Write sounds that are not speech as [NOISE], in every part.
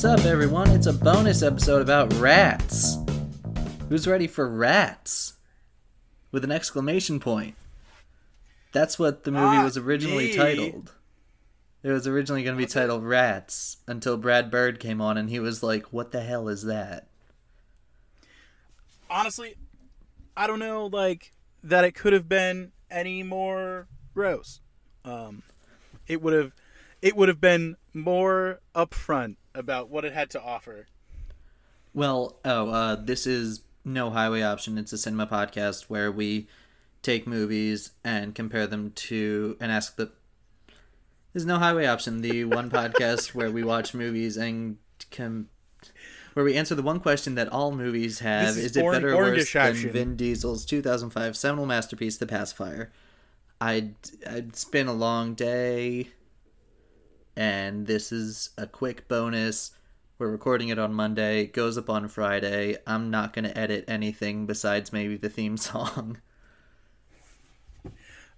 What's up, everyone? It's a bonus episode about rats. Who's ready for rats? With an exclamation point. That's what the movie Ah, was originally titled. It was originally going to be titled Rats until Brad Bird came on and he was like, What the hell is that? Honestly, I don't know like that it could have been any more gross. Um, it would have it would have been more upfront about what it had to offer. Well, oh, uh, this is No Highway Option. It's a cinema podcast where we take movies and compare them to and ask the. There's no highway option. The [LAUGHS] one podcast where we watch movies and com- where we answer the one question that all movies have: is Is, it better or worse than. Vin Diesel's 2005 seminal masterpiece, The Pacifier? I'd, it's been a long day, and this is a quick bonus. We're recording it on Monday. It goes up on Friday. I'm not going to edit anything besides maybe the theme [LAUGHS] song.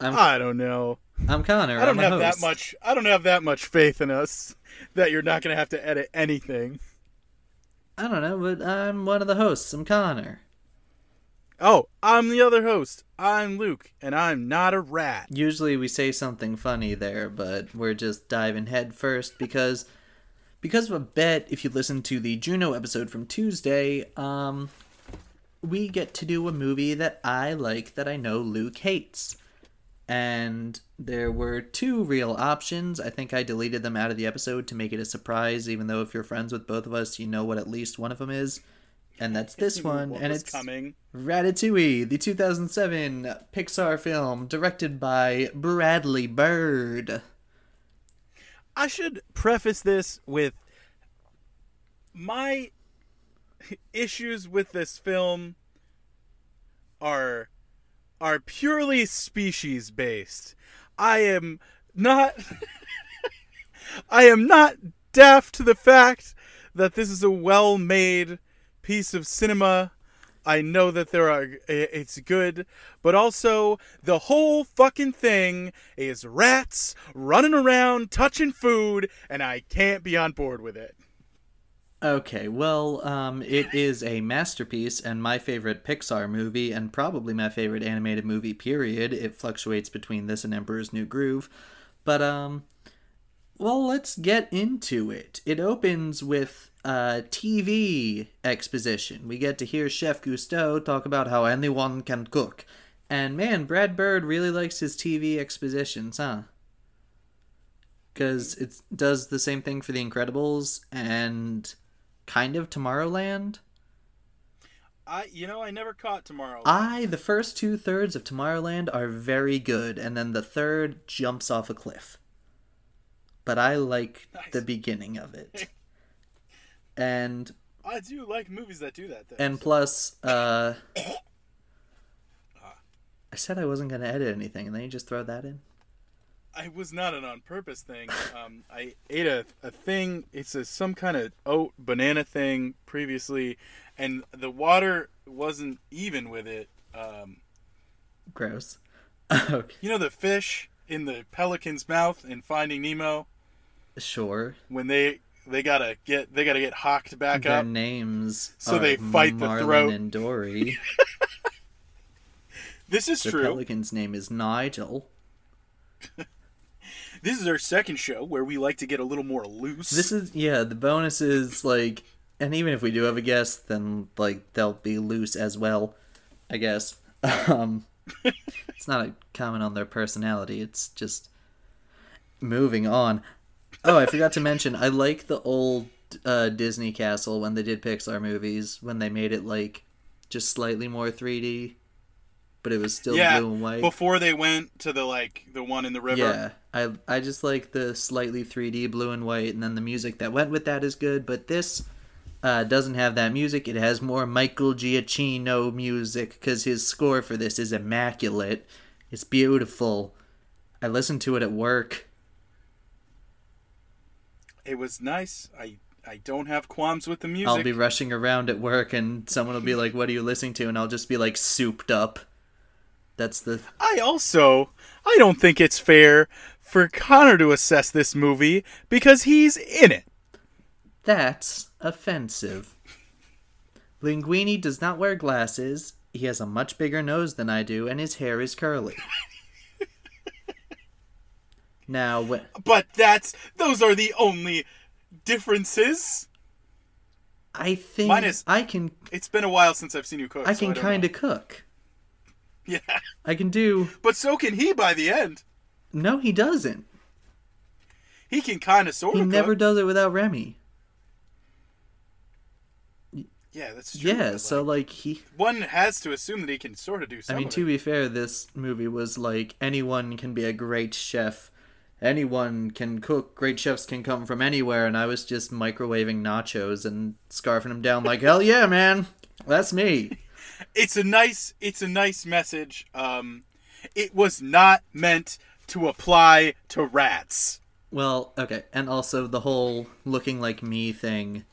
I'm, I don't know. I'm Connor. I don't I'm have that much. I don't have that much faith in us that you're not going to have to edit anything. I don't know, but I'm one of the hosts. I'm Connor. Oh, I'm the other host. I'm Luke, and I'm not a rat. Usually we say something funny there, but we're just diving head first because because of a bet. If you listen to the Juno episode from Tuesday, um, we get to do a movie that I like that I know Luke hates. And there were two real options. I think I deleted them out of the episode to make it a surprise, even though if you're friends with both of us, you know what at least one of them is. And that's this one, and it's coming. Ratatouille, the 2007 Pixar film directed by Bradley Bird. I should preface this with my issues with this film are are purely species based. I am not [LAUGHS] I am not deaf to the fact that this is a well-made piece of cinema. I know that there are it's good, but also the whole fucking thing is rats running around touching food and I can't be on board with it. Okay, well, um, it is a masterpiece and my favorite Pixar movie, and probably my favorite animated movie, period. It fluctuates between this and Emperor's New Groove. But, um, well, let's get into it. It opens with uh, TV exposition. We get to hear Chef Gusteau talk about how anyone can cook. And man, Brad Bird really likes his TV expositions, huh? Because it does the same thing for The Incredibles and kind of Tomorrowland. I you know I never caught Tomorrowland. I, the first two thirds of Tomorrowland are very good, and then the third jumps off a cliff. But I like Nice. the beginning of it. [LAUGHS] and I do like movies that do that though. and so- plus, uh, [COUGHS] I said I wasn't gonna edit anything, and then you just throw that in. I was not an on purpose thing. [LAUGHS] Um, I ate a, a thing. It's a, some kind of oat banana thing previously, and the water wasn't even with it. Um, Gross. okay, [LAUGHS] you know the fish in the pelican's mouth in Finding Nemo sure. when they they gotta get they gotta get hawked back up Their up. names So are they fight the Marlin throat. and Dory. [LAUGHS] This is the true. pelican's name is Nigel. [LAUGHS] This is our second show where we like to get a little more loose. This is yeah. The bonus is like, and even if we do have a guest, then like they'll be loose as well, I guess. [LAUGHS] Um, it's not a comment on their personality. It's just moving on. Oh, I forgot to mention. I like the old uh, Disney Castle when they did Pixar movies when they made it like just slightly more 3D, but it was still yeah, blue and white. before they went to the like the one in the river. Yeah, I I just like the slightly 3D blue and white, and then the music that went with that is good. But this uh, doesn't have that music. It has more Michael Giacchino music because his score for this is immaculate. It's beautiful. I listened to it at work. It was nice. I I don't have qualms with the music. I'll be rushing around at work, and someone will be like, "What are you listening to?" And I'll just be like, "Souped up." That's the I also I don't think it's fair for Connor to assess this movie because he's in it. That's offensive. Linguini does not wear glasses. He has a much bigger nose than I do, and his hair is curly. [LAUGHS] now, wh- But that's those are the only differences. I think Mine is- I can It's been a while since I've seen you cook. I can don't kind of cook. [LAUGHS] Yeah, I can do. but so can he by the end. No, he doesn't. He can kind of sort of He never cook. does it without Remy. Yeah, that's true. Yeah, but, so like, like he one has to assume that he can sort of do something. I mean, to be fair, this movie was like anyone can be a great chef. Anyone can cook. Great chefs can come from anywhere, and I was just microwaving nachos and scarfing them down like hell yeah, man. That's me. [LAUGHS] It's a nice. It's a nice message. Um, it was not meant to apply to rats. Well, okay, and also the whole looking like me thing.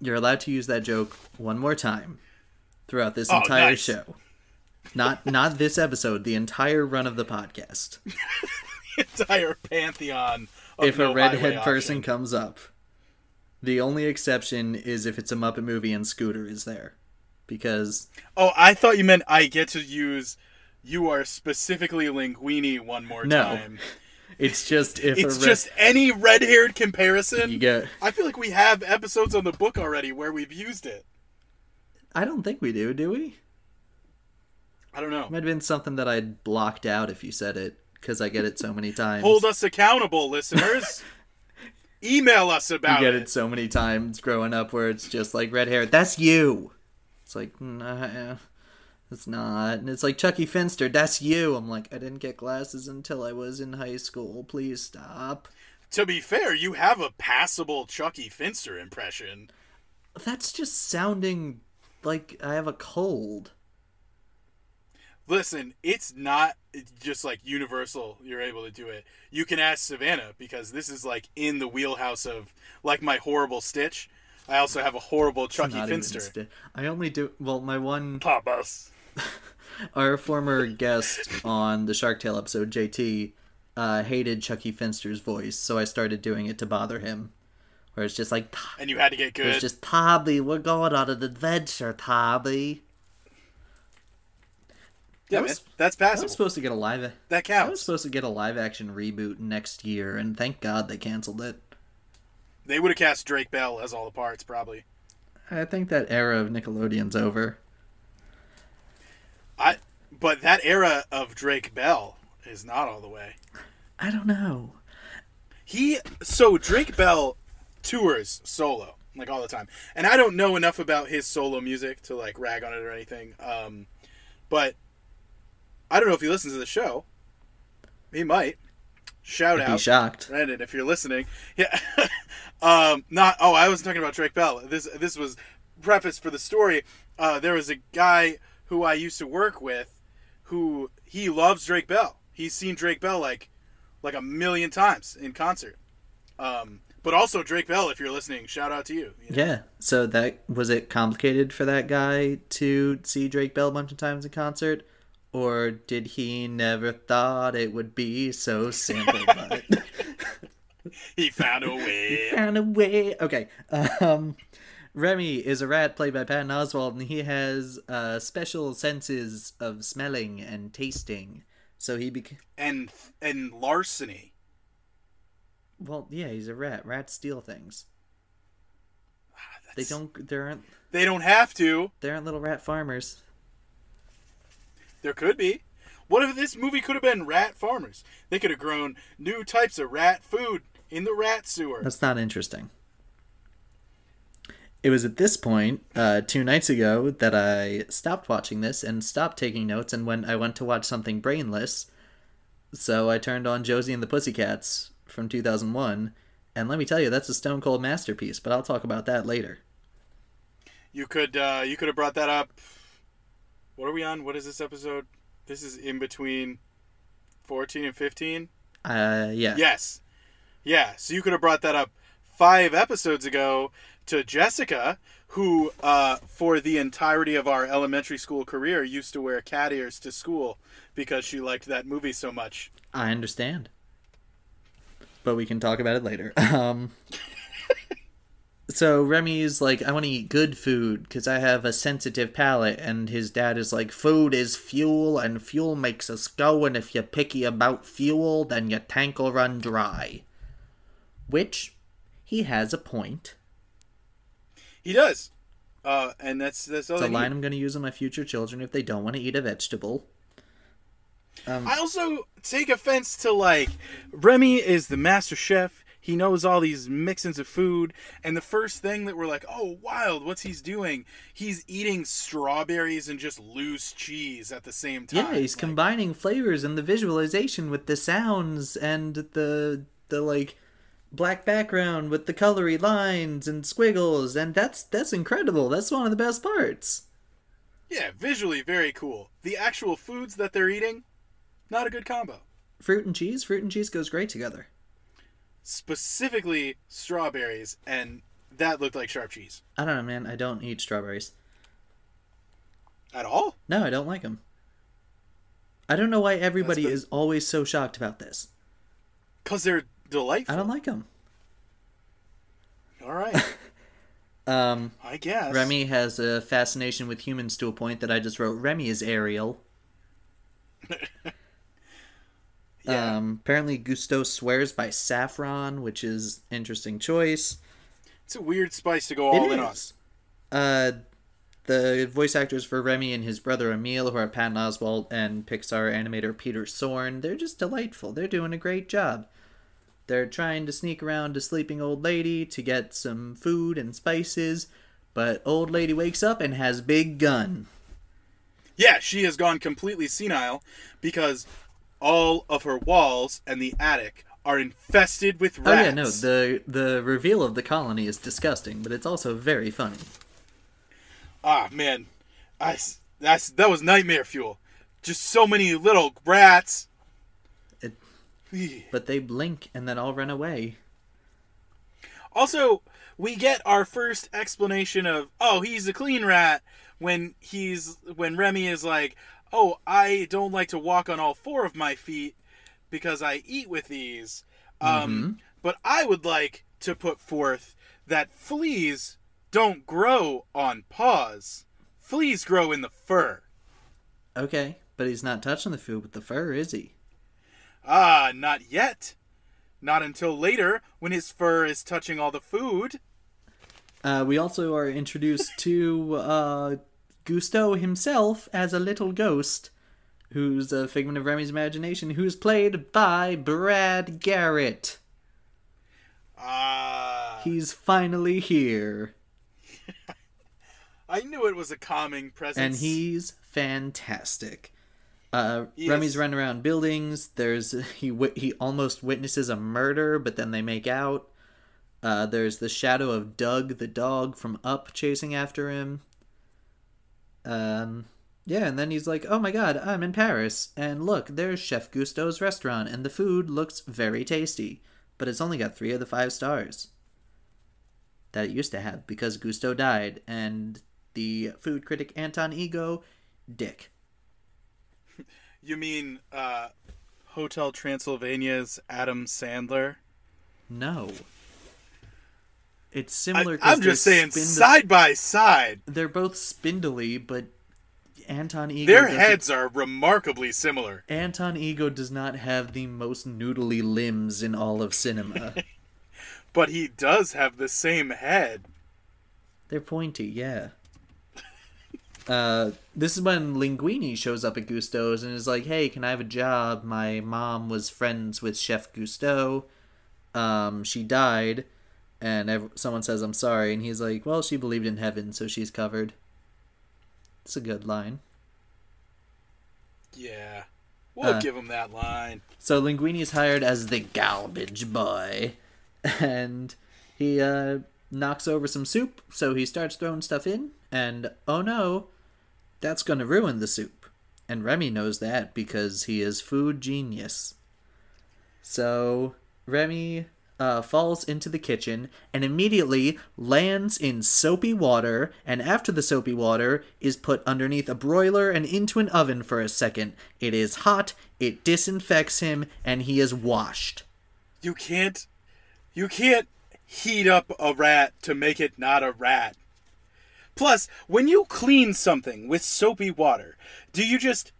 You're allowed to use that joke one more time throughout this Oh, entire nice. show. Not not this episode, the entire run of the podcast. [LAUGHS] [LAUGHS] Entire pantheon. Of if no a redhead person option. comes up. The only exception is if it's a Muppet movie and Scooter is there. Because Oh, I thought you meant I get to use. You are specifically Linguini one more No. time. [LAUGHS] it's just if It's red, just any red-haired comparison. you get I feel like we have episodes on the book already where we've used it. I don't think we do, do we? I don't know. It Might have been something that I'd blocked out if you said it, because I get it so many [LAUGHS] times. Hold us accountable, listeners. [LAUGHS] Email us about you get it. it so many times growing up where it's just like red hair, that's you. It's like, nah, uh, it's not. And it's like Chuckie Finster, that's you. I'm like, I didn't get glasses until I was in high school. Please stop. To be fair, you have a passable Chuckie Finster impression. That's just sounding like I have a cold. Listen, it's not just like universal. You're able to do it. You can ask Savannah because this is like in the wheelhouse of like my horrible Stitch. I also have a horrible Chuckie Finster. sti- I only do well. My one, [LAUGHS] Papas. [LAUGHS] our former guest on the Shark Tale episode, JT, uh, hated Chuckie Finster's voice, so I started doing it to bother him. Where it's just like, And you had to get good. it's just Tabby, we're going on an adventure, Tabby. Yeah, I man, was- that's I was supposed to get a live. that counts. I was supposed to get a live action reboot next year, and thank God they canceled it. They would have cast Drake Bell as all the parts, probably. I think that era of Nickelodeon's over. I. But that era of Drake Bell is not all the way. I don't know. He so Drake Bell tours solo like all the time, and I don't know enough about his solo music to like rag on it or anything. Um, but I don't know if he listens to the show. He might. Shout I'd be out, shocked. Brandon, if you're listening. Yeah. [LAUGHS] um, not. Oh, I was talking about Drake Bell. This this was preface for the story. Uh, there was a guy who I used to work with, who he loves Drake Bell. He's seen Drake Bell like like a million times in concert. Um, but also Drake Bell, if you're listening, shout out to you. you know? Yeah. So that was it complicated for that guy to see Drake Bell a bunch of times in concert, or did he never thought it would be so simple? [LAUGHS] but He found a way. He found a way. Okay. Um, Remy is a rat played by Patton Oswalt, and he has uh, special senses of smelling and tasting. So he became and and larceny. well, yeah, he's a rat. Rats steal things. They don't. There aren't. They don't have to. There aren't little rat farmers. There could be. What if this movie could have been rat farmers? They could have grown new types of rat food in the rat sewer. That's not interesting. It was at this point, uh, two nights ago, that I stopped watching this and stopped taking notes, and when I went to watch something brainless, so I turned on Josie and the Pussycats from 2001, and let me tell you, that's a stone cold masterpiece. But I'll talk about that later. You could uh, you could have brought that up. What are we on? What is this episode? This is in between fourteen and fifteen. Uh, yeah. Yes. Yeah, so you could have brought that up five episodes ago to Jessica, who, uh, for the entirety of our elementary school career, used to wear cat ears to school because she liked that movie so much. I understand. But we can talk about it later. [LAUGHS] Um, so Remy's like, I want to eat good food because I have a sensitive palate, and his dad is like, food is fuel, and fuel makes us go, and if you're picky about fuel, then your tank will run dry. Which, he has a point. He does. Uh, and that's that's all It's a line. I'm going to use on my future children if they don't want to eat a vegetable. Um, I also take offense to like Remy is the master chef. He knows all these mixins of food, and the first thing that we're like, "Oh, wild! What's he's doing? He's eating strawberries and just loose cheese at the same time." yeah, he's Like, combining flavors and the visualization with the sounds and the the like black background with the colory lines and squiggles, and that's that's incredible. That's one of the best parts. yeah, visually very cool. The actual foods that they're eating, not a good combo. Fruit and cheese, fruit and cheese goes great together. Specifically, strawberries, and that looked like sharp cheese. I don't know, man. I don't eat strawberries. At all? No, I don't like them. I don't know why everybody is always so shocked about this. Cause they're delightful. I don't like them. All right, [LAUGHS] Um, I guess. Remy has a fascination with humans to a point that I just wrote Remy is Ariel. [LAUGHS] Yeah. Um, apparently Gusteau swears by saffron, which is interesting choice. It's a weird spice to go all It in on. Uh, the voice actors for Remy and his brother Emil, who are Patton Oswalt and Pixar animator Peter Sohn, they're just delightful. They're doing a great job. They're trying to sneak around a sleeping old lady to get some food and spices, but old lady wakes up and has big gun. Yeah, she has gone completely senile because all of her walls and the attic are infested with rats. Oh yeah, no, the the reveal of the colony is disgusting, but it's also very funny. Ah man, I that's that was nightmare fuel. Just so many little rats. It- But they blink and then all run away. Also, we get our first explanation of oh he's a clean rat when he's when Remy is like oh I don't like to walk on all four of my feet because I eat with these. Um, But I would like to put forth that fleas don't grow on paws. Fleas grow in the fur. Okay, but he's not touching the food with the fur, is he? Ah, not yet. Not until later when his fur is touching all the food. Uh, we also are introduced to uh, Gusteau himself as a little ghost, who's a figment of Remy's imagination, who's played by Brad Garrett. Ah, He's finally here, [LAUGHS] I knew it was a calming presence. and he's fantastic. Uh, He Remy's is. running around buildings. There's he he almost witnesses a murder, but then they make out. Uh, there's the shadow of Doug the dog from Up chasing after him. Um, yeah, and then he's like, "Oh my God, I'm in Paris, and look, there's Chef Gusteau's restaurant, and the food looks very tasty, but it's only got three of the five stars that it used to have because Gusto died, and the food critic Anton Ego, dick." [LAUGHS] You mean uh, Hotel Transylvania's Adam Sandler? No. It's I, similar. 'cause I'm just saying, side by side, They're both spindly, but Anton Ego. their heads are remarkably similar. Anton Ego does not have the most noodly limbs in all of cinema. [LAUGHS] But he does have the same head. They're pointy, yeah. [LAUGHS] Uh, this is when Linguini shows up at Gusteau's and is like, "Hey, can I have a job? My mom was friends with Chef Gusto. Um, she died, and ev- someone says I'm sorry, and he's like, "Well, she believed in heaven, so she's covered." It's a good line. Yeah. We'll Uh, give him that line. So Linguini is hired as the garbage boy, [LAUGHS] and he uh, knocks over some soup. So he starts throwing stuff in, and oh no, that's gonna ruin the soup. And Remy knows that because he is food genius. So Remy uh, falls into the kitchen and immediately lands in soapy water, and after the soapy water is put underneath a broiler and into an oven for a second. It is hot, it disinfects him, and he is washed. You can't. You can't heat up a rat to make it not a rat. Plus, when you clean something with soapy water, do you just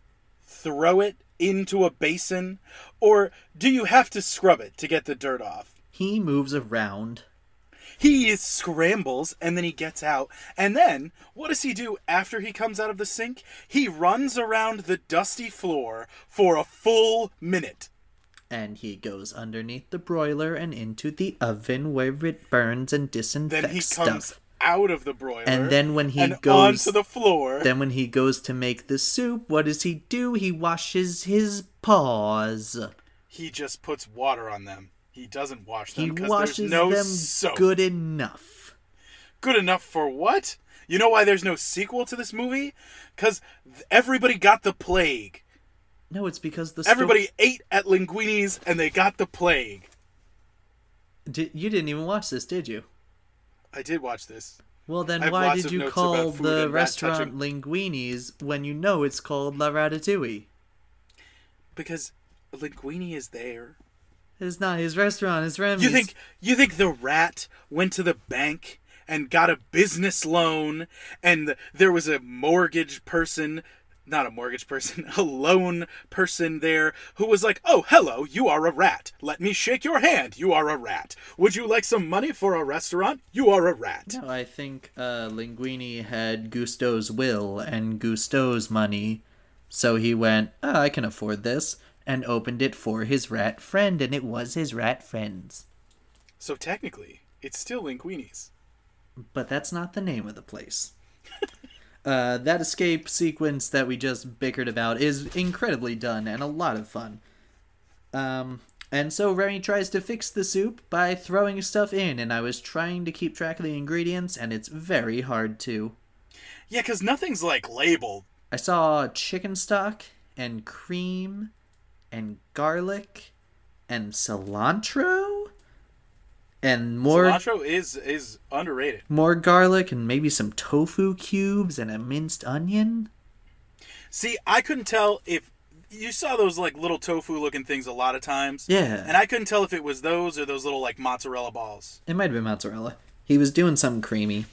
throw it into a basin? Or do you have to scrub it to get the dirt off? He moves around. He scrambles and then he gets out. And then, what does he do after he comes out of the sink? He runs around the dusty floor for a full minute. And he goes underneath the broiler and into the oven where it burns and disinfects Then he comes stuff. out of the broiler. And then when he goes onto the floor. Then when he goes to make the soup, what does he do? He washes his paws. he just puts water on them. He doesn't wash them He washes there's no them soap. good enough. Good enough for what? You know why there's no sequel to this movie? Because everybody got the plague. No, it's because the sto- Everybody ate at Linguini's and they got the plague. Di- you didn't even watch this, did you? I did watch this. Well, then why did you call the restaurant Linguini's when you know it's called La Ratatouille? Because Linguini is there. It's not his restaurant. It's Remy's. You think you think the rat went to the bank and got a business loan and there was a mortgage person not a mortgage person, [LAUGHS] a loan person there who was like, "Oh, hello, you are a rat. Let me shake your hand. You are a rat. Would you like some money for a restaurant? You are a rat." No, I think uh, Linguini had Gusteau's will and Gusteau's money, so he went, oh, I can afford this, and opened it for his rat friend, and it was his rat friend's. So technically, it's still Linguini's. But that's not the name of the place. [LAUGHS] uh, that escape sequence that we just bickered about is incredibly done and a lot of fun. Um, and so Remy tries to fix the soup by throwing stuff in, and I was trying to keep track of the ingredients, and it's very hard to. Yeah, cuz nothing's like labeled. I saw chicken stock and cream and garlic and cilantro and more Cilantro is is underrated. more garlic and maybe some tofu cubes and a minced onion. See, I couldn't tell if you saw those like little tofu looking things a lot of times. Yeah. And I couldn't tell if it was those or those little like mozzarella balls. It might have been mozzarella. He was doing something creamy.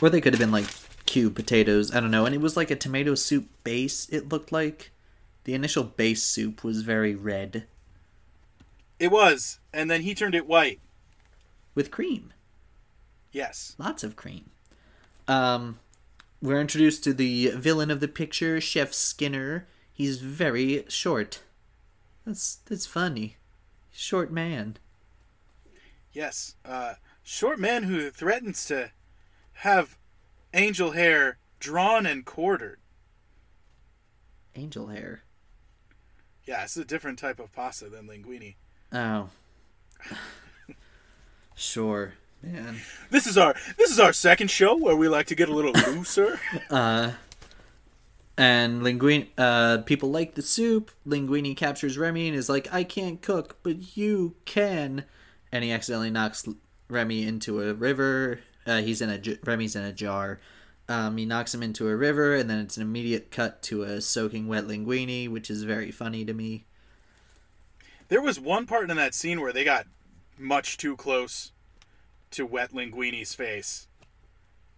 Or they could have been like cube potatoes. I don't know. And it was like a tomato soup base, it looked like. The initial base soup was very red It was, and then he turned it white. with cream. Yes. Lots of cream. Um, we're introduced to the villain of the picture, Chef Skinner. He's very short. That's that's funny. Short man. Yes. Uh, short man who threatens to have angel hair drawn and quartered. Angel hair. Yeah, it's a different type of pasta than linguine. Oh. sure, man. This is our this is our second show where we like to get a little [LAUGHS] looser. Uh, and Linguini, uh, people like the soup. Linguini captures Remy and is like, "I can't cook, but you can." And he accidentally knocks Remy into a river. Uh, he's in a j- Remy's in a jar. Um, he knocks him into a river, and then it's an immediate cut to a soaking wet Linguini, which is very funny to me. there was one part in that scene where they got much too close to wet linguini's face.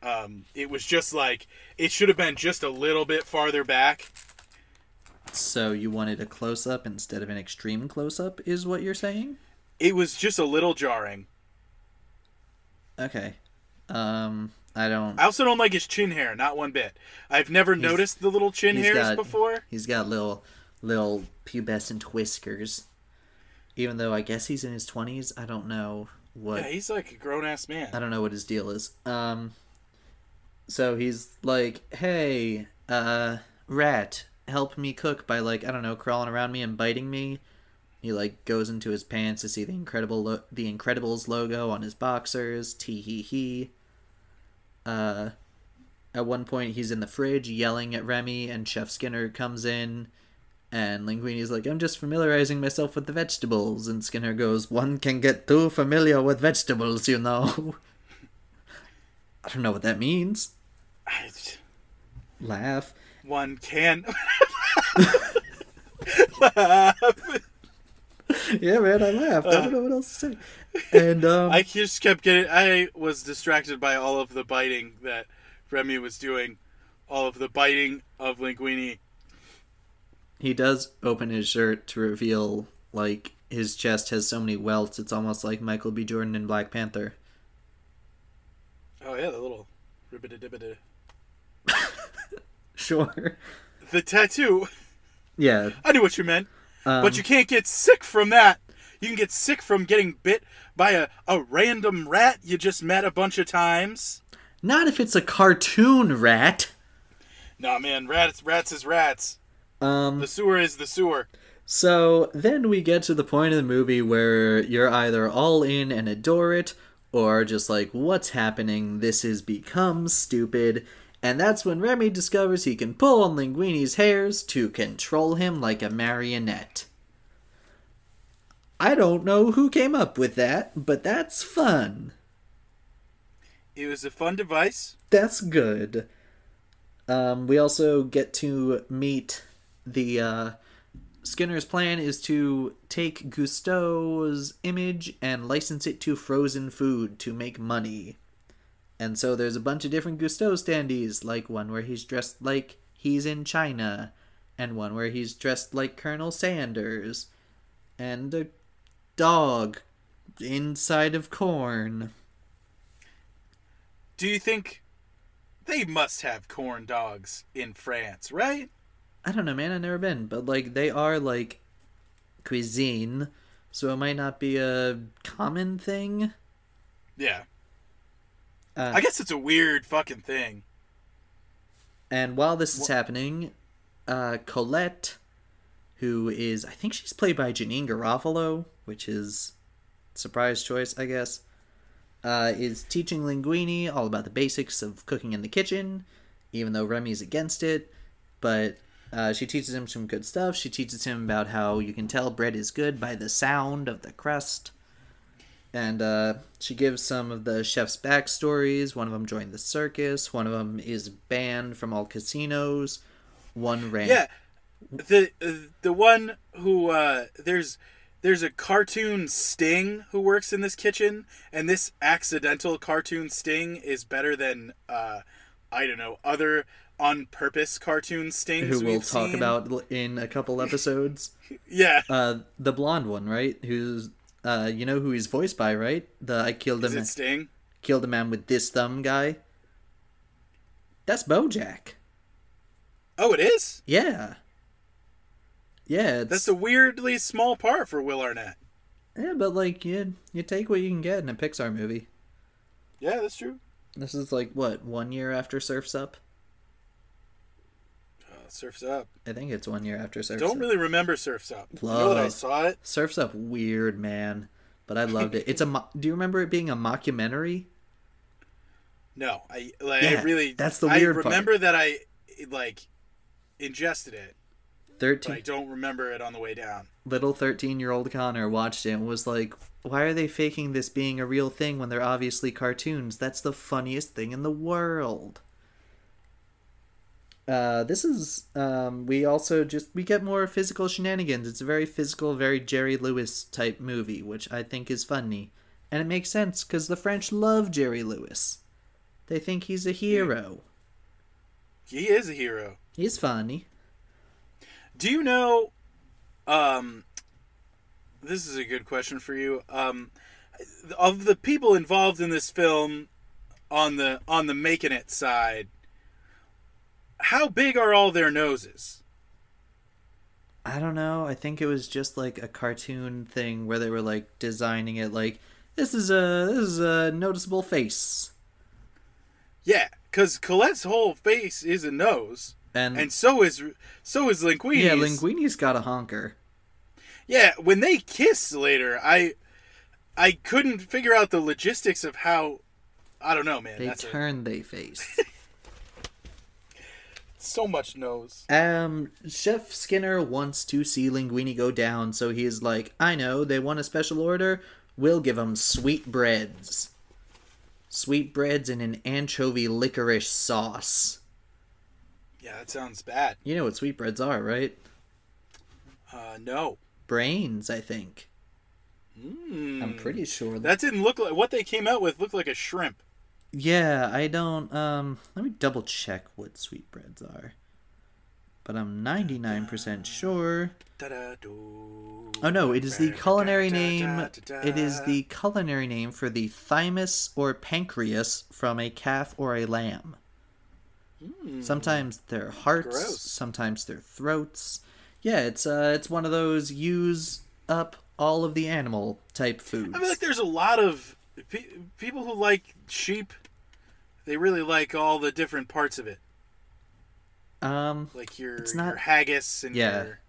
Um, it was just like it should have been just a little bit farther back. So you wanted a close up instead of an extreme close up, is what you're saying? It was just a little jarring. Okay. Um, I don't. I also don't like his chin hair, not one bit. I've never noticed the little chin he's hairs got- before. He's got little little pubescent whiskers. Even though I guess he's in his twenties, I don't know what Yeah, he's like a grown ass man. I don't know what his deal is. Um so he's like, "Hey, uh rat, help me cook by like, I don't know, crawling around me and biting me." He like goes into his pants to see the incredible lo- the Incredibles logo on his boxers. Tee hee hee. Uh at one point he's in the fridge yelling at Remy and Chef Skinner comes in and Linguini's like, I'm just familiarizing myself with the vegetables. And Skinner goes, One can get too familiar with vegetables, you know. [LAUGHS] I don't know what that means. I- Laugh. One can. [LAUGHS] [LAUGHS] yeah, man, I laughed. I don't know what else to say. [LAUGHS] And um, I just kept getting. I was distracted by all of the biting that Remy was doing, all of the biting of Linguini. he does open his shirt to reveal like his chest has so many welts. It's almost like Michael B. Jordan in Black Panther. Oh yeah, the little ribbida dibbida. [LAUGHS] Sure. The tattoo. Yeah. I knew what you meant, Um, but you can't get sick from that. You can get sick from getting bit by a, a random rat you just met a bunch of times. not if it's a cartoon rat. Nah, man, rats, rats is rats. Um. The sewer is the sewer. So then we get to the point of the movie where you're either all in and adore it, or just like, what's happening? This has become stupid. And that's when Remy discovers he can pull on Linguini's hairs to control him like a marionette. I don't know who came up with that, but that's fun. It was a fun device. That's good. Um, we also get to meet the uh, Skinner's plan is to take Gusteau's image and license it to frozen food to make money. And so there's a bunch of different Gusteau standees, like one where he's dressed like he's in China, and one where he's dressed like Colonel Sanders, and a dog inside of corn. Do you think they must have corn dogs in France, right? I don't know, man. I've never been, but like they are like cuisine, so it might not be a common thing. Yeah. Uh, I guess it's a weird fucking thing. and while this is happening, uh, Colette, who is I think she's played by Janeane Garofalo, which is surprise choice, I guess, uh, is teaching Linguini all about the basics of cooking in the kitchen, even though Remy's against it. But uh, she teaches him some good stuff. She teaches him about how you can tell bread is good by the sound of the crust. And uh, she gives some of the chef's backstories. One of them joined the circus. One of them is banned from all casinos. One ran. Yeah. The the one who uh there's there's a cartoon Sting who works in this kitchen and this accidental cartoon Sting is better than uh I don't know, other on purpose cartoon Stings who we'll talk seen. about in a couple episodes. [LAUGHS] Yeah. uh, the blonde one, right? Who's uh, you know who he's voiced by, right? The I killed Is him, it Sting? killed a man with this thumb guy. That's BoJack. Oh, it is? Yeah. Yeah, it's, That's a weirdly small part for Will Arnett. yeah, but like you, you take what you can get in a Pixar movie. Yeah, that's true. This is like what one year after Surfs Up. Surf's Up. I think it's one year after Surfs Up. I Don't Up. really remember Surf's Up. You know that I saw it? Surfs Up, weird man, but I loved it. It's a. mo- Do you remember it being a mockumentary? No, I like Yeah, I really that's the weird I part. remember that I like ingested it, but I don't remember it on the way down. little thirteen-year-old Connor watched it and was like, "Why are they faking this being a real thing when they're obviously cartoons? That's the funniest thing in the world." Uh, this is um, we also just we get more physical shenanigans. It's a very physical, very Jerry Lewis type movie, which I think is funny, and it makes sense because the French love Jerry Lewis. They think he's a hero. He is a hero. He's funny. Do you know? Um, this is a good question for you. Um, of the people involved in this film, on the on the making it side, how big are all their noses? I don't know. I think it was just like a cartoon thing where they were like designing it like this is a this is a noticeable face. Yeah, because Colette's whole face is a nose, And, and so is so is Linguini's. yeah, Linguini's got a honker. Yeah, when they kiss later, I I couldn't figure out the logistics of how. I don't know, man. They That's a, turn they face. [LAUGHS] so much nose. um Chef Skinner wants to see Linguini go down, so he's like, "I know, they want a special order. We'll give them sweet breads. Sweet breads in an anchovy licorice sauce. Yeah, that sounds bad. You know what sweet breads are, right? Uh, no. Brains, I think. Mm. I'm pretty sure That didn't look like what they came out with. Looked like a shrimp. Yeah, I don't. Um, let me double check what sweetbreads are. But I'm 99% sure. Oh no, it is the culinary name. It is the culinary name for the thymus or pancreas from a calf or a lamb. Sometimes they're hearts, Gross. sometimes they're throats. Yeah, it's uh, it's one of those use up all of the animal type foods. I feel like there's a lot of pe- people who like sheep. They really like all the different parts of it, um, like your, It's your not- haggis and Yeah. your.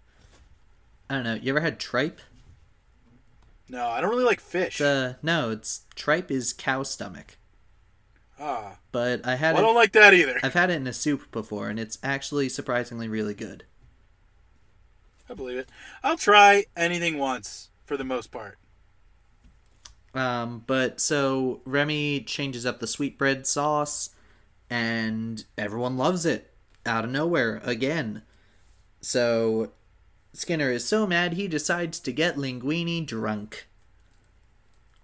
I don't know. You ever had tripe? No, I don't really like fish. It's, uh, no, it's tripe is cow stomach. ah, But I had well, I don't like that either. I've had it in a soup before, and it's actually surprisingly really good. I believe it. I'll try anything once for the most part. Um, but so Remy changes up the sweetbread sauce, and everyone loves it out of nowhere again. So Skinner is so mad he decides to get Linguini drunk,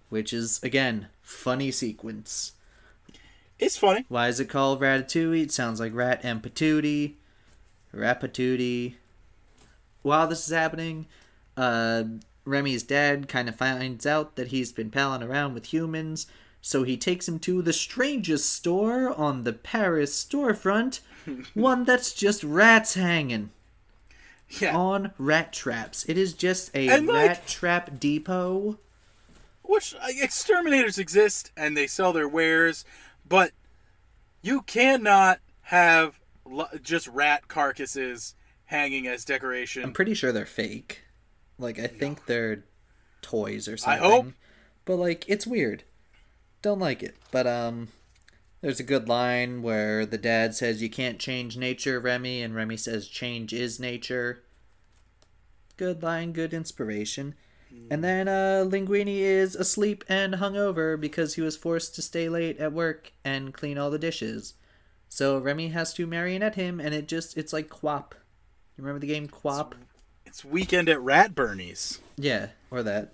which is again funny sequence. It's funny. Why is it called Ratatouille? It sounds like rat and patootie. Rapatootie. While this is happening, uh, Remy's dad kind of finds out that he's been palling around with humans, so he takes him to the strangest store on the Paris storefront, [LAUGHS] one that's just rats hanging Yeah. on rat traps. It is just a And, like- rat trap depot. Which exterminators exist and they sell their wares, but you cannot have lo- just rat carcasses hanging as decoration. I'm pretty sure they're fake. Like I think they're toys or I something. hope. But like it's weird. Don't like it. But um there's a good line where the dad says you can't change nature, Remy, and Remy says change is nature. Good line, good inspiration. And then uh Linguini is asleep and hungover because he was forced to stay late at work and clean all the dishes. So Remy has to marionette him and it just it's like QWOP. You remember the game QWOP? It's weekend at Rat Bernie's. Yeah, or that.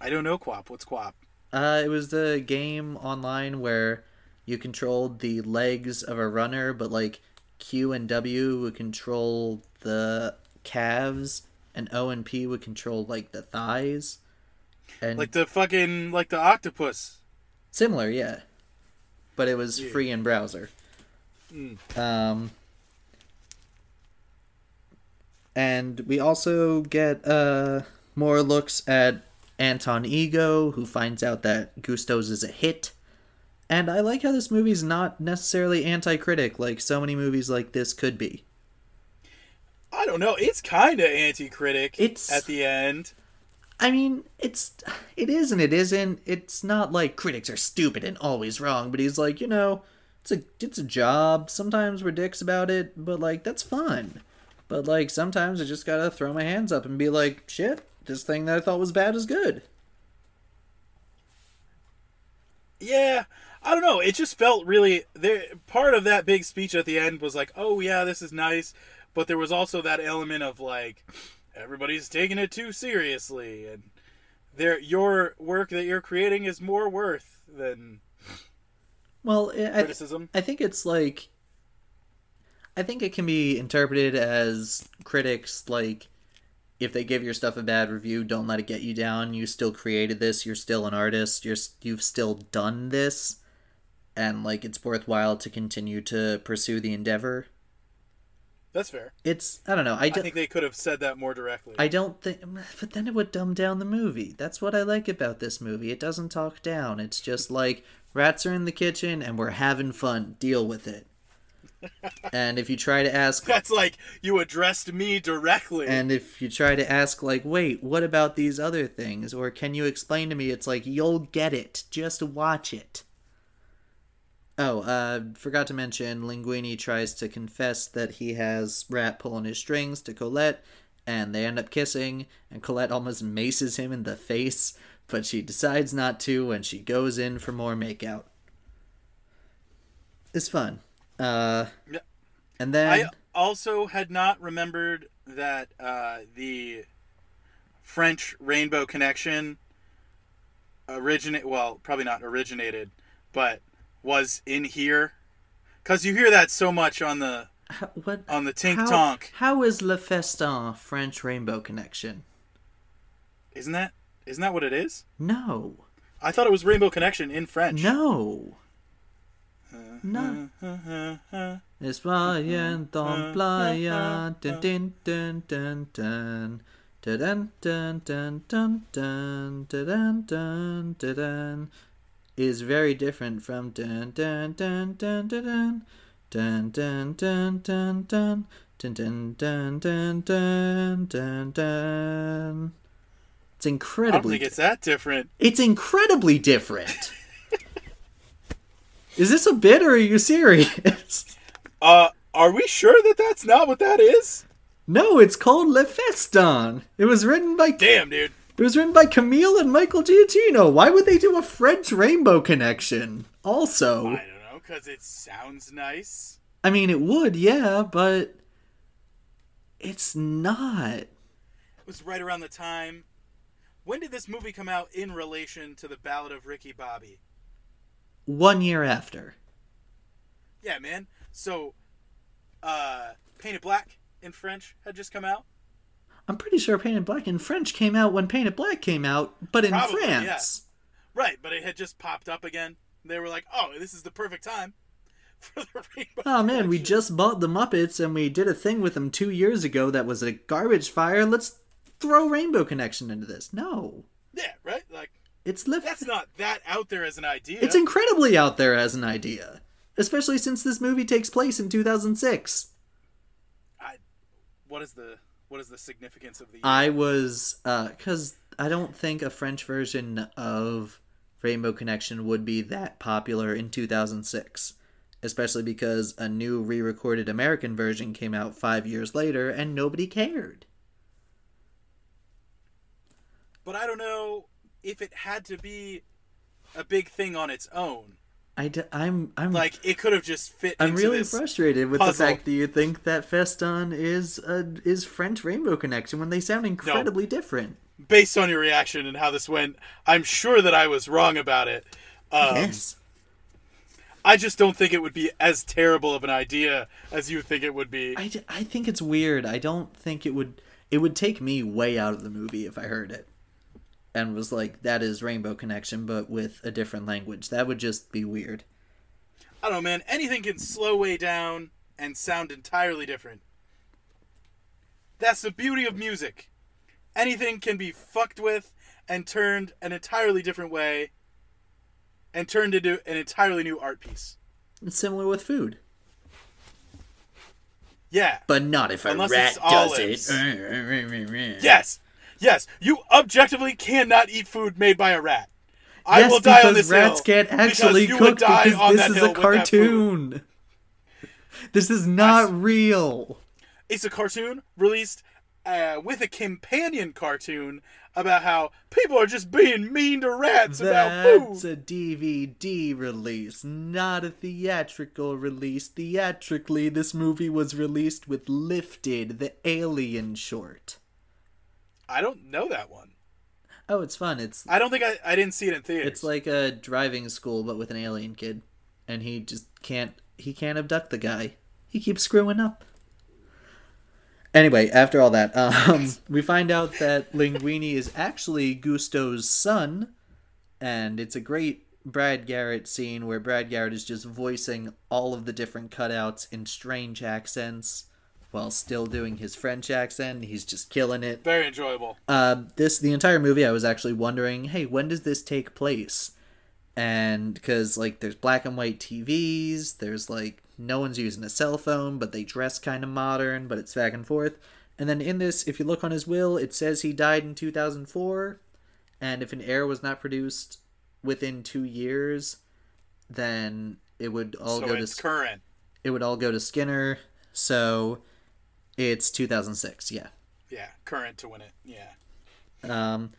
I don't know QWOP. What's QWOP? Uh, it was the game online where you controlled the legs of a runner, but like Q and W would control the calves, and O and P would control like the thighs. And Like the fucking like the octopus. similar, yeah. But it was Yeah. free in browser. Mm. Um, and we also get uh more looks at Anton Ego, who finds out that Gusteau's is a hit. And I like how this movie's not necessarily anti-critic like so many movies like this could be. I don't know. It's kind of anti-critic. It's- at the end. I mean, it's it is and it isn't. It's not like critics are stupid and always wrong, but he's like, you know, it's a it's a job. Sometimes we're dicks about it, but like that's fun. But like sometimes I just gotta throw my hands up and be like, shit, this thing that I thought was bad is good. Yeah, I don't know. It just felt really there. Part of that big speech at the end was like, "Oh yeah, this is nice," but there was also that element of like, everybody's taking it too seriously, and there your work that you're creating is more worth than Well, I, I, criticism. I think it's like I think it can be interpreted as critics like if they give your stuff a bad review, don't let it get you down. You still created this. You're still an artist. You're you've still done this, and like it's worthwhile to continue to pursue the endeavor. That's fair. It's I don't know. I I don't. think they could have said that more directly. I don't think, but then it would dumb down the movie. That's what I like about this movie. It doesn't talk down. It's just like rats are in the kitchen and we're having fun. Deal with it. And if you try to ask, That's like you addressed me directly. and if you try to ask, like, wait, what about these other things? Or can you explain to me? It's like you'll get it. Just watch it. Oh, uh, forgot to mention, Linguini tries to confess that he has Rat pulling his strings to Colette, and they end up kissing, and Colette almost maces him in the face, but she decides not to, and she goes in for more makeout. It's fun. Uh, Yeah. and then I also had not remembered that uh, the French Rainbow Connection originate well, probably not originated, but was in here cuz you hear that so much on the How, what on the Tink how, Tonk. How is Le Festin French Rainbow Connection? Isn't that isn't that what it is? No, I thought it was Rainbow Connection in French. no, no. España en playa, dun dun dun dun dun. Dun dun dun dun dun dun dun dun is very different from dun dun dun dun dun dun dun dun dun dun dun dun dun dun dun dun dun dun. It's I don't incredibly. think it's that different. It's incredibly different. Is this a bit or are you serious? Uh, are we sure that that's not what that is? No, it's called Le Festin. It was written by Damn, dude. it was written by Camille and Michael Giacchino. Why would they do a French rainbow connection? Also, I don't know, cause it sounds nice. I mean, it would, yeah, but it's not. It was right around the time. When did this movie come out in relation to the Ballad of Ricky Bobby? One year after. Yeah, man. So, uh, Painted Black in French had just come out. I'm pretty sure Painted Black in French came out when Painted Black came out, but in Probably, France. Right, but it had just popped up again. They were like, "Oh, this is the perfect time [LAUGHS] for the Rainbow." Oh man, we just bought the Muppets and we did a thing with them two years ago that was a garbage fire. Let's throw Rainbow Connection into this. No, yeah, right. Like it's lift. that's not that out there as an idea. It's incredibly out there as an idea, especially since this movie takes place in 2006. what is the what is the significance of the? I was uh, because I don't think a French version of Rainbow Connection would be that popular in 2006, especially because a new re-recorded American version came out five years later and nobody cared. but I don't know if it had to be a big thing on its own. I d- I'm I'm Like it could have just fit. I'm really frustrated with puzzle. the fact that you think that Festin is a, is French Rainbow Connection when they sound incredibly different. Based on your reaction and how this went, I'm sure that I was wrong about it. Um, yes. I just don't think it would be as terrible of an idea as you think it would be. I, d- I think it's weird. I don't think it would it would take me way out of the movie if I heard it and was like that is Rainbow Connection but with a different language. That would just be weird. I don't know, man. Anything can slow way down and sound entirely different. That's the beauty of music. Anything can be fucked with and turned an entirely different way and turned into an entirely new art piece. It's similar with food. Yeah. But not if a rat does it. [LAUGHS] Yes. Yes. You objectively cannot eat food made by a rat. I yes, will die on because this rats can't actually because cook because this is a with that food. cartoon. This is not real. It's a cartoon released uh, with a companion cartoon about how people are just being mean to rats about food. That's food. a DVD release, not a theatrical release. Theatrically, this movie was released with Lifted, the Alien short. I don't know that one. Oh, it's fun. It's I don't think I, I didn't see it in theaters. it's like a driving school but with an alien kid, and he just can't he can't abduct the guy. He keeps screwing up. Anyway, after all that, um, [LAUGHS] we find out that Linguini is actually Gusteau's son, and it's a great Brad Garrett scene where Brad Garrett is just voicing all of the different cutouts in strange accents while still doing his French accent. He's just killing it. very enjoyable. Uh, this the entire movie, I was actually wondering, hey, when does this take place? And because like there's black and white TVs, there's like no one's using a cell phone, but they dress kind of modern, but it's back and forth. And then in this, if you look on his will, it says he died in 2004, and if an heir was not produced within two years, then it would all so go to current. it would all go to Skinner. So it's 2006, yeah. Yeah, current to win it. Yeah. Um,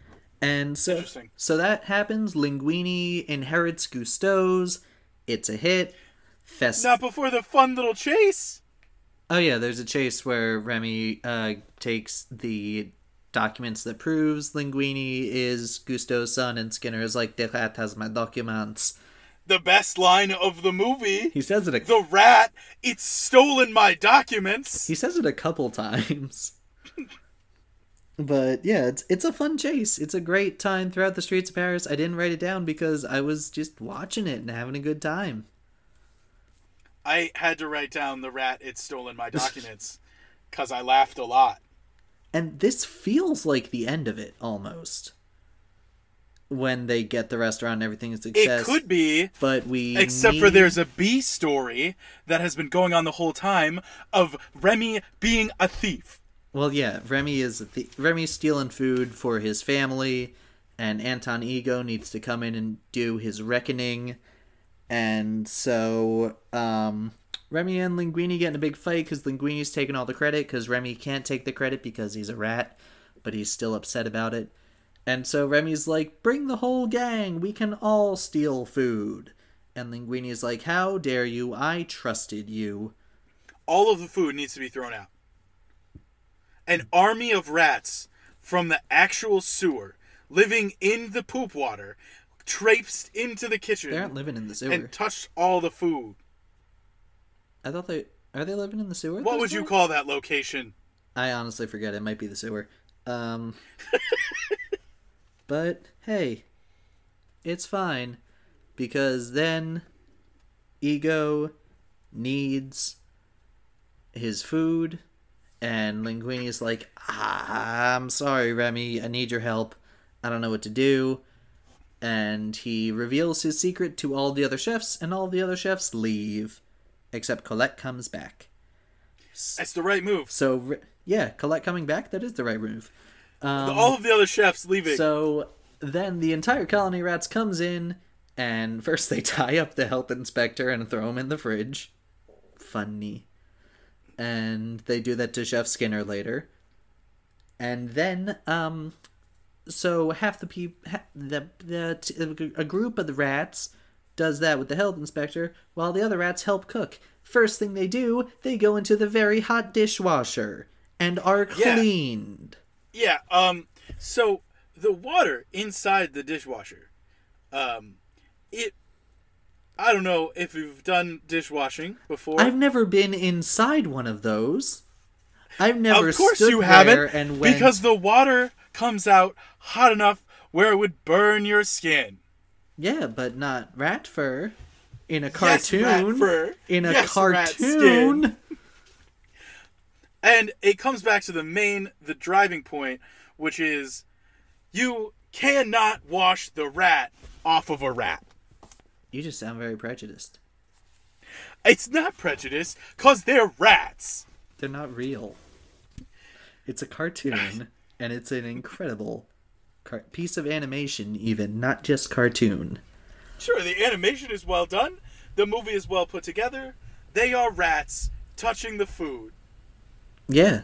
and so so that happens. Linguini inherits Gusteau's. It's a hit. Fest. Not before the fun little chase. Oh yeah, there's a chase where Remy uh, takes the documents that proves Linguini is Gusteau's son, and Skinner is like, "The rat has my documents." The best line of the movie. He says it. A, The rat, it's stolen my documents. he says it a couple times. but yeah, it's it's a fun chase. It's a great time throughout the streets of Paris. I didn't write it down because I was just watching it and having a good time. I had to write down the rat, it's stolen my [LAUGHS] documents, because I laughed a lot. And this feels like the end of it almost. When they get the restaurant and everything is a It success. could be, but we except for there's a B story that has been going on the whole time of Remy being a thief. Well, yeah, Remy is a th- Remy's stealing food for his family, and Anton Ego needs to come in and do his reckoning, and so um, Remy and Linguini get in a big fight because Linguini's taking all the credit because Remy can't take the credit because he's a rat, but he's still upset about it, and so Remy's like, "Bring the whole gang, we can all steal food," and Linguini's like, "How dare you? I trusted you." All of the food needs to be thrown out. An army of rats from the actual sewer living in the poop water traipsed into the kitchen They aren't living in the sewer. and touched all the food. I thought they are they living in the sewer. What would you call that location? I honestly forget. It might be the sewer. Um, [LAUGHS] but hey, it's fine because then Ego needs his food, and Linguini is like, ah, "I'm sorry, Remy. I need your help. I don't know what to do." And he reveals his secret to all the other chefs, and all the other chefs leave, except Colette comes back. That's the right move. So yeah, Colette coming back. That is the right move. Um, all of the other chefs leaving. so then the entire colony of rats comes in, and first they [LAUGHS] tie up the health inspector and throw him in the fridge. Funny. And they do that to Chef Skinner later. And then, um, so half the people, the the a group of the rats does that with the health inspector, while the other rats help cook. First thing they do, they go into the very hot dishwasher and are Yeah. cleaned. Yeah, um so the water inside the dishwasher, um it I don't know if you've done dishwashing before. I've never been inside one of those. I've never of course stood you haven't and went, because the water comes out hot enough where it would burn your skin. yeah, but not rat fur in a Yes, cartoon. rat fur. In a Yes, cartoon. And it comes back to the main the driving point, which is you cannot wash the rat off of a rat. You just sound very prejudiced. It's not prejudice, cause they're rats. They're not real. It's a cartoon, [LAUGHS] and it's an incredible car- piece of animation, even not just cartoon. Sure, the animation is well done. The movie is well put together. They are rats touching the food. Yeah.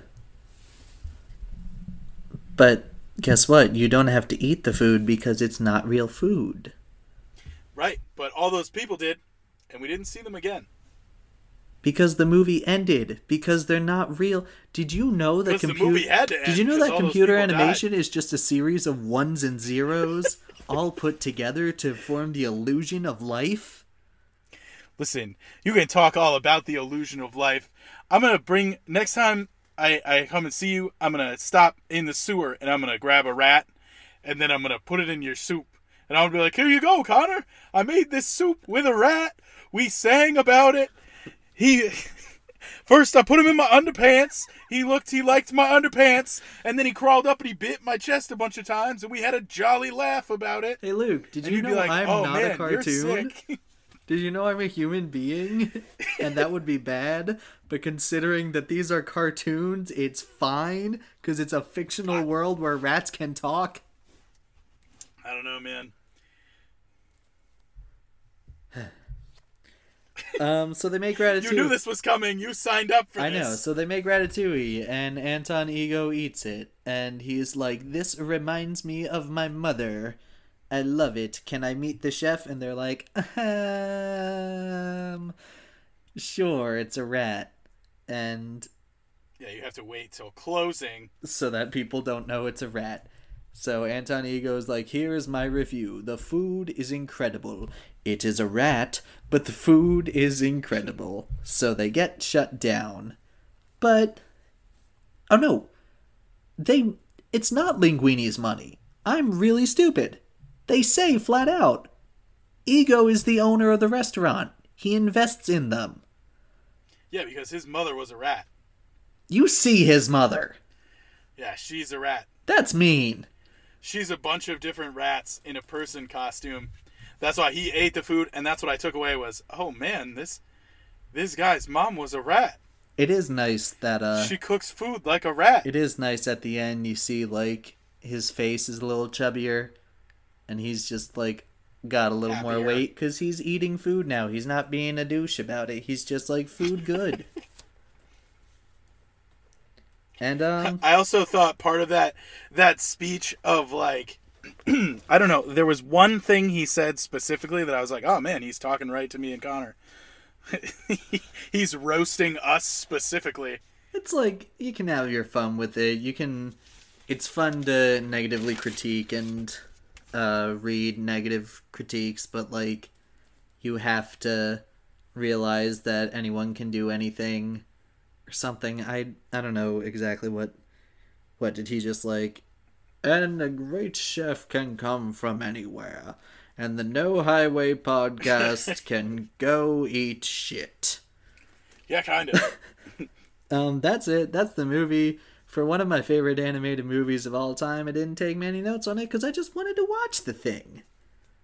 But guess what? You don't have to eat the food because it's not real food. Right, but all those people did, and we didn't see them again. Because the movie ended. Because they're not real. Did you know that computer? movie had to end, Did you know that computer people died. animation is just a series of ones and zeros [LAUGHS] all put together to form the illusion of life? Listen, you can talk all about the illusion of life. I'm gonna bring next time I, I come and see you, I'm gonna stop in the sewer and I'm gonna grab a rat and then I'm gonna put it in your soup. And I'll be like, Here you go, Connor. I made this soup with a rat. We sang about it. He [LAUGHS] First I put him in my underpants. He looked he liked my underpants, and then he crawled up and he bit my chest a bunch of times and we had a jolly laugh about it. Hey Luke, did And you know be like, I'm oh not man, a cartoon? [LAUGHS] Did you know I'm a human being? [LAUGHS] and that would be bad. But considering that these are cartoons, it's fine because it's a fictional world where rats can talk. I don't know, man. [SIGHS] Um, so they make gratitude. [LAUGHS] You knew this was coming. You signed up for I this. I know. So they make ratatouille, and Anton Ego eats it, and he's like, "This reminds me of my mother. I love it. Can I meet the chef?" And they're like, um, "Sure, it's a rat." And Yeah, you have to wait till closing. so that people don't know it's a rat. So Anton Ego's like, here is my review. The food is incredible. It is a rat, but the food is incredible. So they get shut down. But oh no. They it's not Linguini's money. I'm really stupid. They say flat out. Ego is the owner of the restaurant. He invests in them. Yeah, because his mother was a rat. You see his mother. Yeah, she's a rat. That's mean. She's a bunch of different rats in a person costume. That's why he ate the food, and that's what I took away was, oh man, this this guy's mom was a rat. It is nice that uh she cooks food like a rat. it is nice at the end you see like his face is a little chubbier and he's just like got a little more weight because he's eating food now. He's not being a douche about it. He's just like food good. [LAUGHS] And um I also thought part of that that speech of like [CLEARS THROAT] I don't know, there was one thing he said specifically that I was like, "Oh man, he's talking right to me and Connor." [LAUGHS] he's roasting us specifically. it's like you can have your fun with it. You can it's fun to negatively critique and uh read negative critiques but like you have to realize that anyone can do anything or something i i don't know exactly what what did he just like and a great chef can come from anywhere and the no highway podcast [LAUGHS] can go eat shit Yeah, kind of. [LAUGHS] um, that's it. That's the movie. For one of my favorite animated movies of all time, I didn't take many notes on it because I just wanted to watch the thing.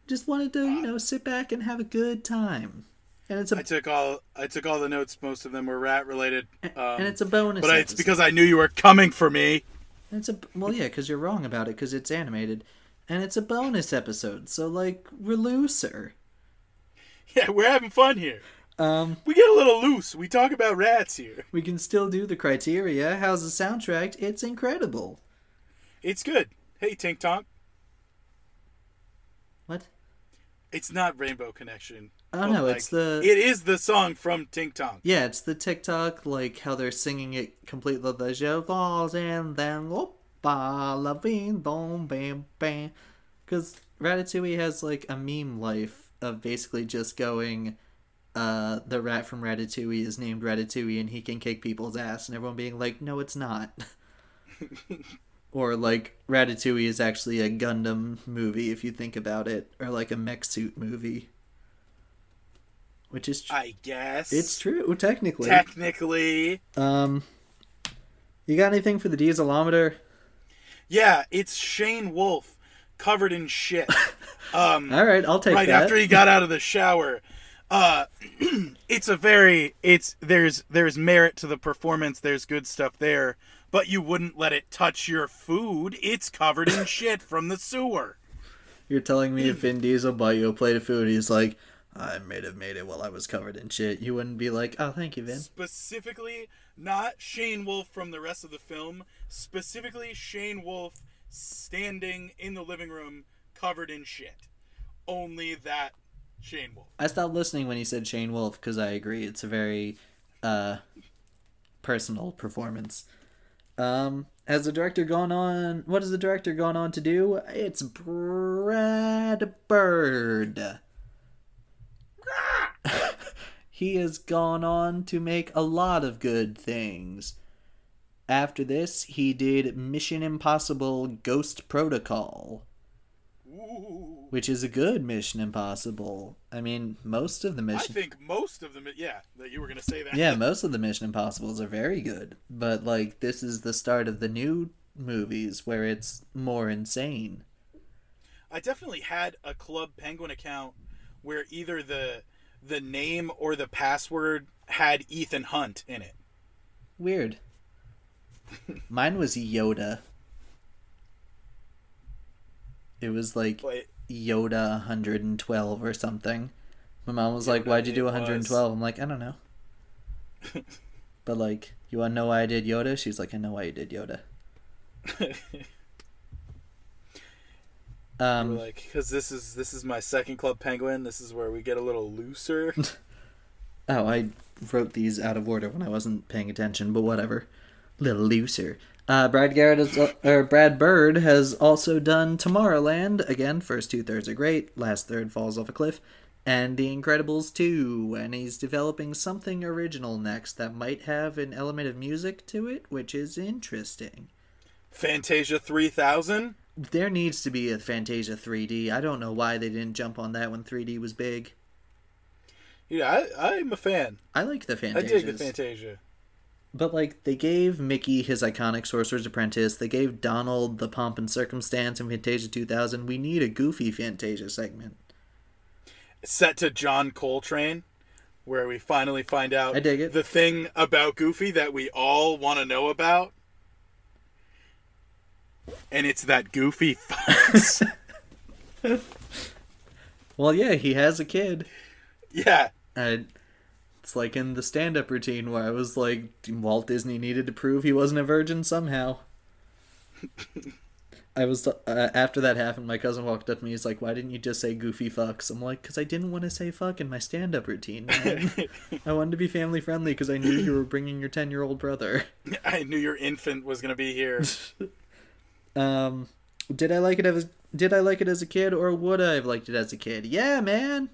Just wanted to, you know, sit back and have a good time. And it's a I took all I took all the notes. Most of them were rat related. Um, and it's a bonus. but I, it's because I knew you were coming for me. And it's a well, yeah, because you're wrong about it because it's animated, and it's a bonus episode. So like, we're looser. [LAUGHS] Yeah, we're having fun here. Um, We get a little loose. We talk about rats here. we can still do the criteria. How's the soundtrack? It's incredible. It's good. Hey, Tink Tonk. What? It's not Rainbow Connection. Oh no, like, it's the It is the song from Tink Tonk. Yeah, it's the TikTok, like how they're singing it completely the je was and then oppa la bing bom bam bam. Because Ratatouille has like a meme life of basically just going, uh, the rat from Ratatouille is named Ratatouille and he can kick people's ass, and everyone being like, no, it's not. [LAUGHS] or like Ratatouille is actually a Gundam movie if you think about it, or like a mech suit movie. Which is tr- I guess. it's true technically. Technically. Um, you got anything for the dieselometer? Yeah, it's Shane Wolfe covered in shit. [LAUGHS] Um, All right, I'll take right that. after he got out of the shower. Uh, [CLEARS THROAT] it's a very it's there's there's merit to the performance. There's good stuff there, but you wouldn't let it touch your food. It's covered in [COUGHS] shit from the sewer. You're telling me if Vin Diesel bought you a plate of food, he's like, I may have made it while I was covered in shit. You wouldn't be like, oh, thank you, Vin. Specifically, not Shane Wolfe from the rest of the film. Specifically, Shane Wolfe standing in the living room covered in shit. Only that Shane Wolfe. I stopped listening when he said Shane Wolfe because I agree. It's a very uh, personal performance. Um, has the director gone on? What has the director gone on to do? It's Brad Bird. [LAUGHS] he has gone on to make a lot of good things. After this, he did Mission Impossible Ghost Protocol Ooh. Which is a good Mission Impossible. I mean, most of the mission. I think most of them, yeah, that you were gonna say that. Yeah, [LAUGHS] most of the Mission Impossibles are very good, but like this is the start of the new movies where it's more insane. I definitely had a Club Penguin account where either the the name or the password had Ethan Hunt in it. Weird. [LAUGHS] Mine was Yoda. It was like But Yoda 112 or something. My mom was like, "Why'd you do 112?" I'm like, "I don't know." [LAUGHS] but like, you want to know why I did Yoda? She's like, "I know why you did Yoda." [LAUGHS] Um, like, because this is this is my second Club Penguin. This is where we get a little looser. [LAUGHS] oh, I wrote these out of order when I wasn't paying attention, but whatever. little looser. Uh, Brad Garrett is, uh, or Brad Bird has also done Tomorrowland. Again, first two thirds are great. Last third falls off a cliff. And The Incredibles 2. And he's developing something original next that might have an element of music to it, which is interesting. Fantasia 3000? There needs to be a Fantasia 3D. I don't know why they didn't jump on that when 3D was big. Yeah, I, I'm a fan. I like the Fantasia. I dig the Fantasia. But like they gave Mickey his iconic Sorcerer's Apprentice, they gave Donald the Pomp and Circumstance in Fantasia 2000. We need a goofy Fantasia segment. Set to John Coltrane, where we finally find out I dig it. the thing about Goofy that we all want to know about. And it's that Goofy [LAUGHS] fucks. [LAUGHS] Well, yeah, he has a kid. yeah. It's like in the stand-up routine where I was like, Walt Disney needed to prove he wasn't a virgin somehow. [LAUGHS] I was uh, after that happened. My cousin walked up to me. He's like, "Why didn't you just say goofy fucks?" I'm like, "Cause I didn't want to say fuck in my stand-up routine. [LAUGHS] I wanted to be family friendly because I knew you were bringing your ten-year-old brother." [LAUGHS] I knew your infant was going to be here. Um, did I like it as did I like it as a kid, or would I have liked it as a kid? Yeah, man.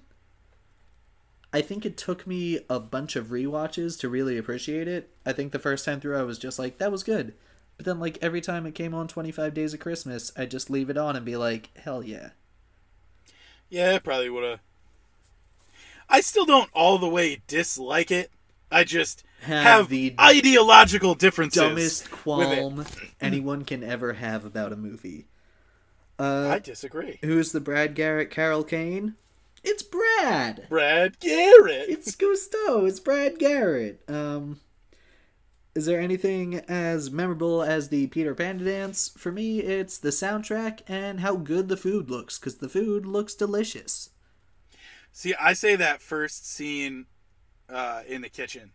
I think it took me a bunch of rewatches to really appreciate it. I think the first time through, I was just like, "That was good," but then like every time it came on Twenty Five Days of Christmas, I'd just leave it on and be like, "Hell yeah!" Yeah, probably would have. I still don't all the way dislike it. I just Have have, the ideological differences. Dumbest qualm anyone can ever have about a movie. Uh, I disagree. who's the Brad Garrett Carol Kane? It's Brad. Brad Garrett. It's Gusteau. It's Brad Garrett. Um, is there anything as memorable as the Peter Pan dance? For me, it's the soundtrack and how good the food looks, because the food looks delicious. See, I say that first scene uh, in the kitchen.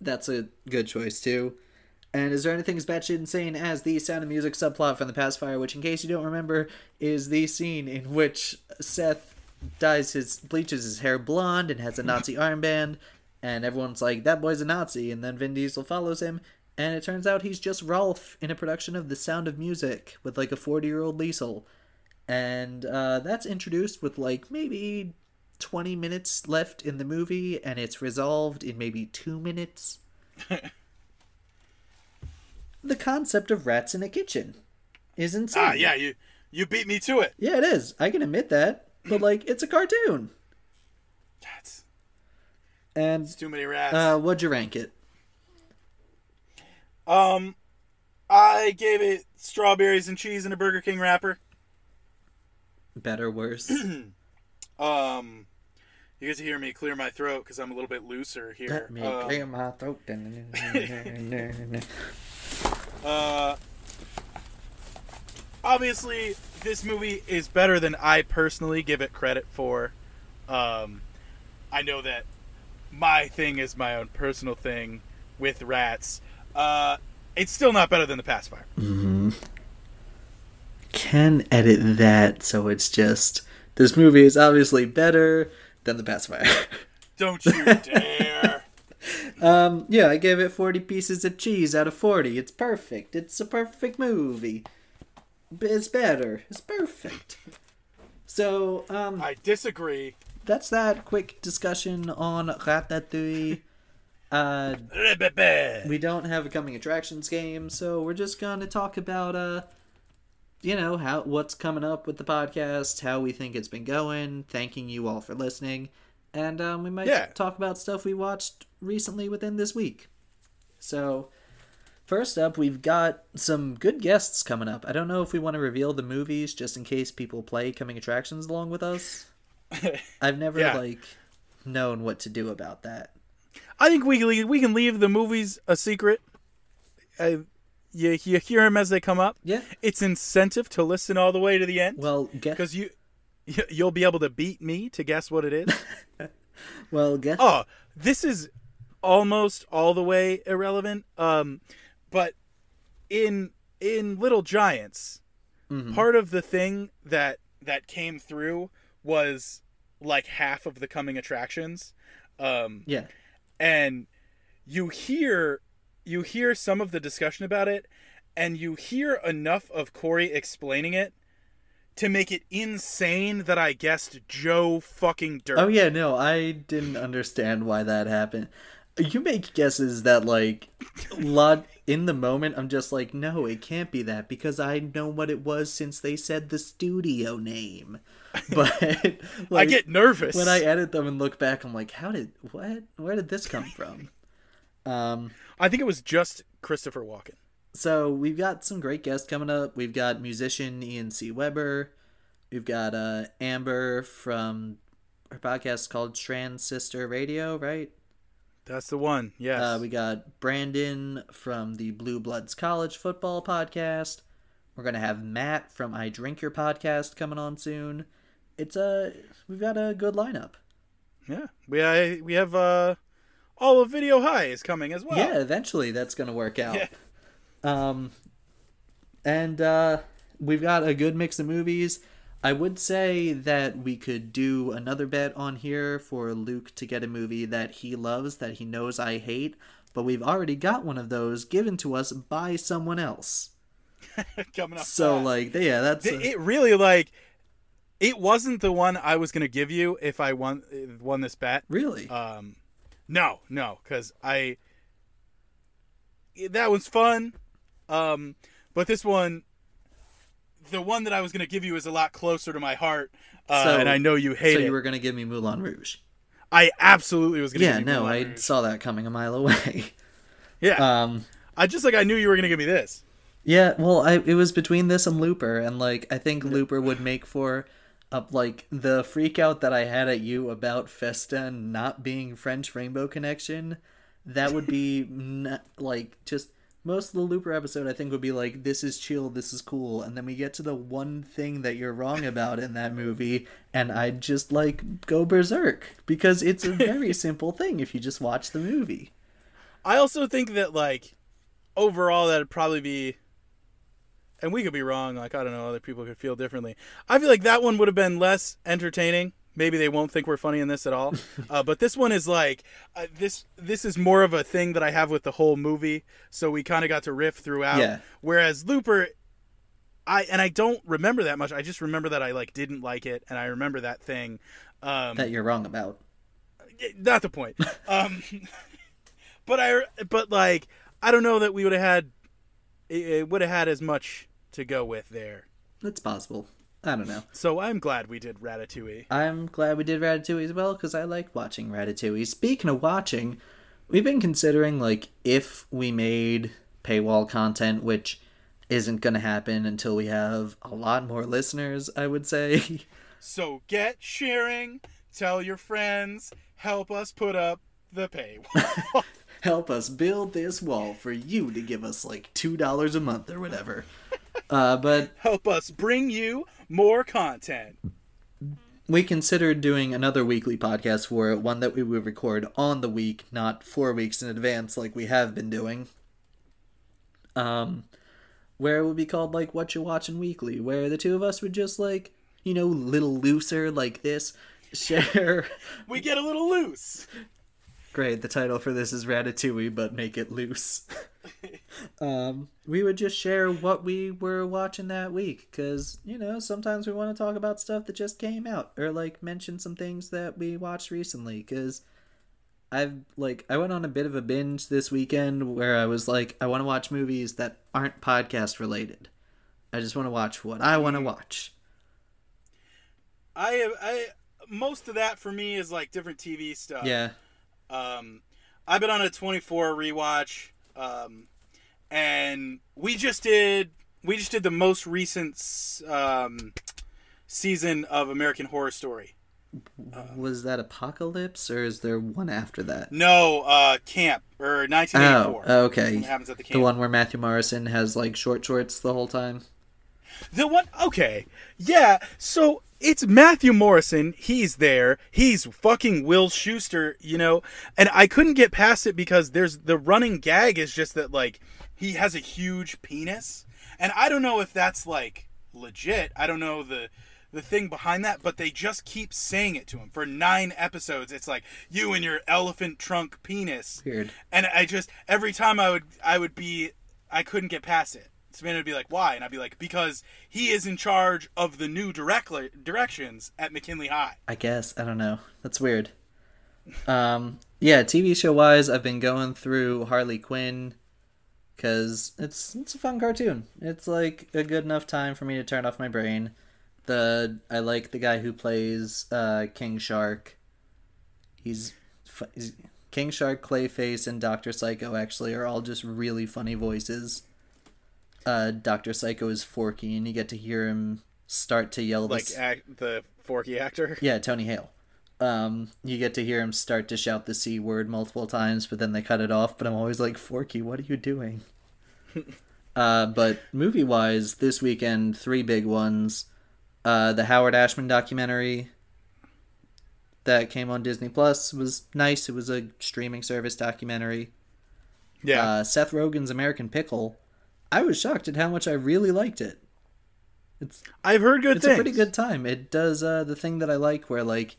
That's a good choice too. And is there anything as batshit insane as the Sound of Music subplot from the Pacifier, which, in case you don't remember, is the scene in which Seth dyes his bleaches his hair blonde and has a Nazi armband, and everyone's like, "That boy's a Nazi," and then Vin Diesel follows him, and it turns out he's just Rolf in a production of The Sound of Music with like a forty-year-old Liesel, and uh, that's introduced with like maybe 20 minutes left in the movie and it's resolved in maybe two minutes. [LAUGHS] the concept of rats in a kitchen is insane. Ah, yeah, you you beat me to it. Yeah, it is. I can admit that. But, like, it's a cartoon. That's And, too many rats. uh, what'd you rank it? um, I gave it strawberries and cheese in a Burger King wrapper. Better, worse? [CLEARS THROAT] Um, you get to hear me clear my throat because I'm a little bit looser here. Let me Um, clear my throat. [LAUGHS] [LAUGHS] Uh, obviously, this movie is better than I personally give it credit for. Um, I know that my thing is my own personal thing with rats. Uh, it's still not better than the pacifier. Can edit that so it's just this movie is obviously better than the pacifier. [LAUGHS] Don't you dare! [LAUGHS] Um, yeah, I gave it 40 pieces of cheese out of 40. It's perfect. It's a perfect movie. It's better. It's perfect. So, um, I disagree. that's that quick discussion on Ratatouille. Uh, we don't have a coming attractions game, so we're just gonna talk about, uh, you know, how what's coming up with the podcast, how we think it's been going, thanking you all for listening, and um, we might Yeah. talk about stuff we watched recently within this week. So, first up, we've got some good guests coming up. I don't know if we want to reveal the movies just in case people play coming attractions along with us. [LAUGHS] I've never Yeah. like known what to do about that. I think we can- we can leave the movies a secret. Uh, you you hear them as they come up. Yeah. It's incentive to listen all the way to the end Well, because you you- you'll be able to beat me to guess what it is. [LAUGHS] Well, guess. oh, this is almost all the way irrelevant. Um, but in in Little Giants, Mhm. part of the thing that that came through was like half of the coming attractions. Um, Yeah. and you hear you hear some of the discussion about it, and you hear enough of Corey explaining it to make it insane that I guessed Joe fucking Dirt. Oh yeah, no, I didn't understand why that happened. You make guesses that like lot in the moment I'm just like, no, it can't be that because I know what it was since they said the studio name. [LAUGHS] But like, I get nervous when I edit them and look back. I'm like, how did what? Where did this come from? Um, I think it was just Christopher Walken. So we've got some great guests coming up. We've got musician Ian C. Weber. We've got uh, Amber from her podcast called Trans Sister Radio, right? That's the one. Yes. Uh, we got Brandon from the Blue Bloods College Football Podcast. We're gonna have Matt from I Drink Your Podcast coming on soon. It's a we've got a good lineup. Yeah, we uh, we have uh, all of Video High is coming as well. Yeah, eventually that's gonna work out. Yeah. Um, and uh, we've got a good mix of movies. I would say that we could do another bet on here for Luke to get a movie that he loves that he knows I hate, but we've already got one of those given to us by someone else. [LAUGHS] Coming up. So fast. like, yeah, that's it, it. Really like, it wasn't the one I was gonna give you if I won won this bet. Really? Um, no, no, because I that was fun. Um, but this one the one that I was going to give you is a lot closer to my heart, uh, so, and I know you hate so it. you were going to give me Moulin Rouge. I absolutely was going to. Yeah, no, Moulin I Rouge. saw that coming a mile away. [LAUGHS] yeah. Um, I just like I knew you were going to give me this. Yeah, well, I it was between this and Looper, and like I think Looper would make for up like the freak out that I had at you about Festa not being French Rainbow Connection. That would be [LAUGHS] not, like just most of the Looper episode, I think, would be like, "This is chill, this is cool," and then we get to the one thing that you're wrong about in that movie, and I'd just like go berserk because it's a very [LAUGHS] simple thing if you just watch the movie. I also think that like overall that'd probably be, and we could be wrong. Like I don't know, other people could feel differently. I feel like that one would have been less entertaining maybe they won't think we're funny in this at all. [LAUGHS] Uh, but this one is like uh, this. This is more of a thing that I have with the whole movie. So we kind of got to riff throughout. Yeah. Whereas Looper, I and I don't remember that much. I just remember that I like didn't like it, and I remember that thing. Um, that you're wrong about. Not the point. [LAUGHS] um, [LAUGHS] but I. But like I don't know that we would have had. It, it would have had as much to go with there. That's possible. I don't know. So I'm glad we did Ratatouille. I'm glad we did Ratatouille as well because I like watching Ratatouille. Speaking of watching, we've been considering like if we made paywall content, which isn't going to happen until we have a lot more listeners, I would say. [LAUGHS] So get sharing, tell your friends, help us put up the paywall. [LAUGHS] [LAUGHS] help us build this wall for you to give us like $2 a month or whatever. Uh, but help us bring you more content. We considered doing another weekly podcast for it, one that we would record on the week, not four weeks in advance like we have been doing. Um, where it would be called like "What You Watching Weekly," where the two of us would just like, you know, little looser like this, [LAUGHS] share. we get a little loose. Great. The title for this is Ratatouille, but make it loose. [LAUGHS] [LAUGHS] um, we would just share what we were watching that week because you know sometimes we want to talk about stuff that just came out or like mention some things that we watched recently because I've like I went on a bit of a binge this weekend where I was like I want to watch movies that aren't podcast related. I just want to watch what I want to watch. I I most of that for me is like different TV stuff. Yeah. Um, I've been on a 24 rewatch, um, and we just did we just did the most recent um, season of American Horror Story. Was that Apocalypse or is there one after that? No, uh, Camp or 1984. Oh, okay. What happens at the camp? The one where Matthew Morrison has like short shorts the whole time. The one, okay, yeah. So it's Matthew Morrison. He's there. He's fucking Will Schuester, you know. And I couldn't get past it because there's the running gag is just that like he has a huge penis, and I don't know if that's like legit. I don't know the the thing behind that, but they just keep saying it to him for nine episodes. It's like you and your elephant trunk penis, Weird. and I just every time I would I would be I couldn't get past it. Savannah would be like, "Why?" And I'd be like, "Because he is in charge of the new direct directions at McKinley High." I guess I don't know. That's weird. Um, yeah, TV show wise, I've been going through Harley Quinn because it's it's a fun cartoon. It's like a good enough time for me to turn off my brain. The I like the guy who plays uh, King Shark. He's, he's King Shark, Clayface, and Doctor Psycho. Actually, are all just really funny voices. Uh, Doctor Psycho is Forky, and you get to hear him start to yell Like act, the Forky actor. [LAUGHS] Yeah, Tony Hale. Um, you get to hear him start to shout the c word multiple times, but then they cut it off. But I'm always like, Forky, what are you doing? [LAUGHS] uh, but movie wise, this weekend, three big ones: uh, the Howard Ashman documentary that came on Disney Plus was nice. It was a streaming service documentary. Yeah. Uh, Seth Rogen's American Pickle. I was shocked at how much I really liked it. It's I've heard good it's things. a pretty good time. It does uh, the thing that I like, where like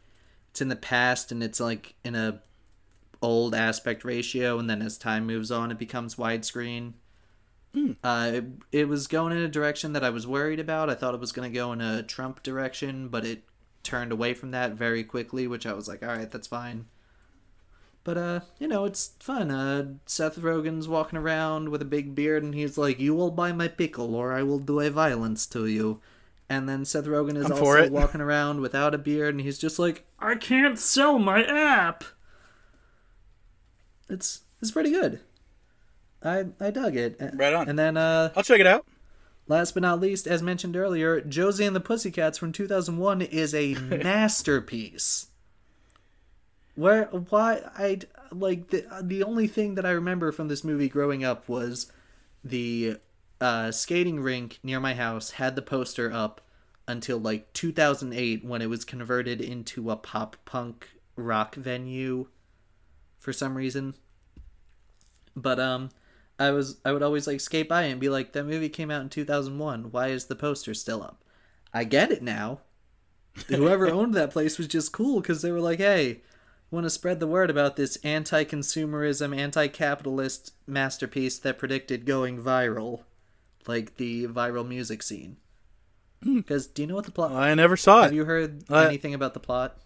it's in the past and it's like in a old aspect ratio, and then as time moves on, it becomes widescreen. Uh, it, it was going in a direction that I was worried about. I thought it was going to go in a Trump direction, but it turned away from that very quickly, which I was like, all right, that's fine. But uh, you know, it's fun. Uh, Seth Rogen's walking around with a big beard, and he's like, "You will buy my pickle, or I will do a violence to you." And then Seth Rogen is I'm also [LAUGHS] walking around without a beard, and he's just like, "I can't sell my app." It's it's pretty good. I I dug it. Right on. And then uh, I'll check it out. Last but not least, as mentioned earlier, Josie and the Pussycats from 2001 is a [LAUGHS] masterpiece. Where why I like the the only thing that I remember from this movie growing up was the uh, skating rink near my house had the poster up until like 2008 when it was converted into a pop punk rock venue for some reason. But um I was I would always like skate by and be like that movie came out in 2001 why is the poster still up? I get it now. Whoever [LAUGHS] owned that place was just cool cuz they were like, "Hey, want to spread the word about this anti-consumerism, anti-capitalist masterpiece that predicted going viral, like the viral music scene." Cuz do you know what the plot I never saw Have it. Have you heard Uh, anything about the plot?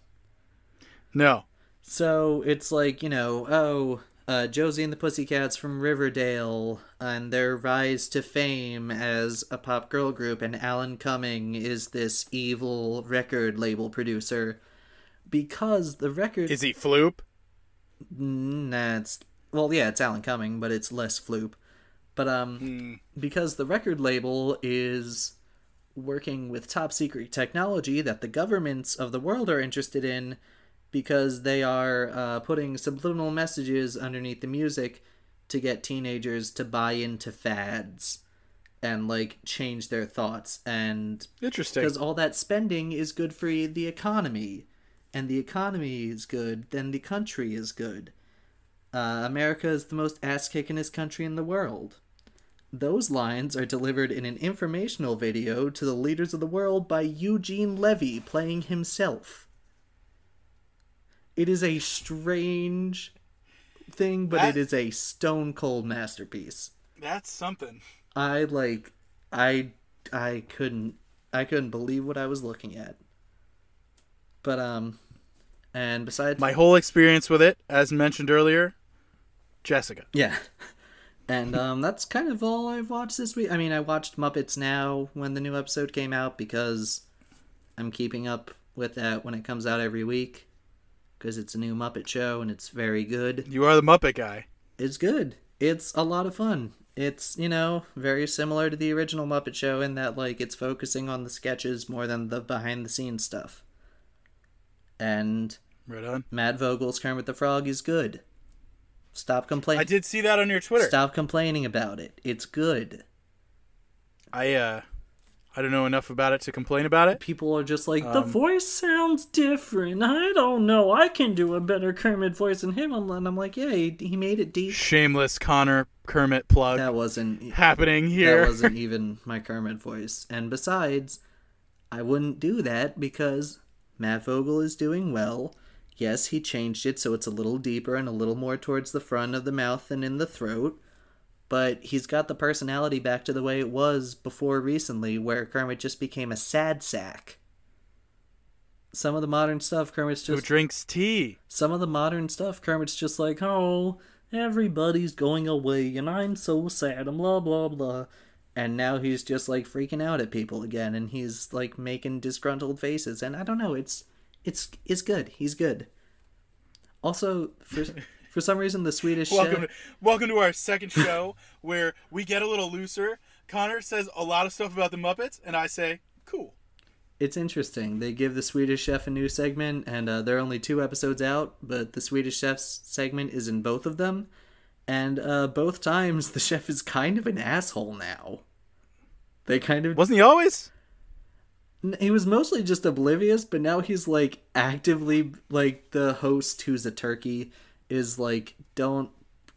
No. So it's like, you know, oh, uh, Josie and the Pussycats from Riverdale and their rise to fame as a pop girl group, and Alan Cumming is this evil record label producer. Because the record. Is he Floop? Nah, it's. Well, yeah, it's Alan Cumming, but it's less floop. But, um, because the record label is working with top secret technology that the governments of the world are interested in because they are uh, putting subliminal messages underneath the music to get teenagers to buy into fads and like change their thoughts and Interesting. because all that spending is good for the economy and the economy is good then the country is good uh, america is the most ass-kickingest country in the world those lines are delivered in an informational video to the leaders of the world by eugene levy playing himself it is a strange thing but That- it is a stone cold masterpiece That's something. I like I I couldn't I couldn't believe what I was looking at. But um and besides My whole experience with it, as mentioned earlier, Jessica. yeah. [LAUGHS] And um that's kind of all I've watched this week. I mean, I watched Muppets Now when the new episode came out because I'm keeping up with that when it comes out every week because it's a new Muppet show and it's very good. You are the Muppet guy. It's good. It's a lot of fun. It's, you know, very similar to the original Muppet Show in that, like, it's focusing on the sketches more than the behind the scenes stuff. And Right on. Matt Vogel's Kermit the Frog is good. Stop complaining. I did see that on your Twitter. Stop complaining about it. It's good. I uh I don't know enough about it to complain about it. People are just like, the voice sounds different. I don't know. I can do a better Kermit voice than him. And I'm like, yeah, he, he made it deep. Shameless Connor Kermit plug That wasn't happening here. That wasn't [LAUGHS] even my Kermit voice. And besides, I wouldn't do that because Matt Vogel is doing well. Yes, he changed it so it's a little deeper and a little more towards the front of the mouth and in the throat. But he's got the personality back to the way it was before recently, where Kermit just became a sad sack. Some of the modern stuff, Kermit's just. Who drinks tea? some of the modern stuff, Kermit's just like, oh, everybody's going away and I'm so sad and blah blah blah. And now he's just like freaking out at people again and he's like making disgruntled faces and I don't know, it's it's it's good. He's good. Also, for [LAUGHS] for some reason the Swedish Welcome, chef, to, welcome to our second show [LAUGHS] where we get a little looser. Connor says a lot of stuff about the Muppets, and I say, "Cool." it's interesting. They give the Swedish chef a new segment and uh, they're only two episodes out, but the Swedish chef's segment is in both of them. And uh, both times [LAUGHS] the chef is kind of an asshole now. They kind of Wasn't he always? He was mostly just oblivious, but now he's like actively like the host who's a turkey is like don't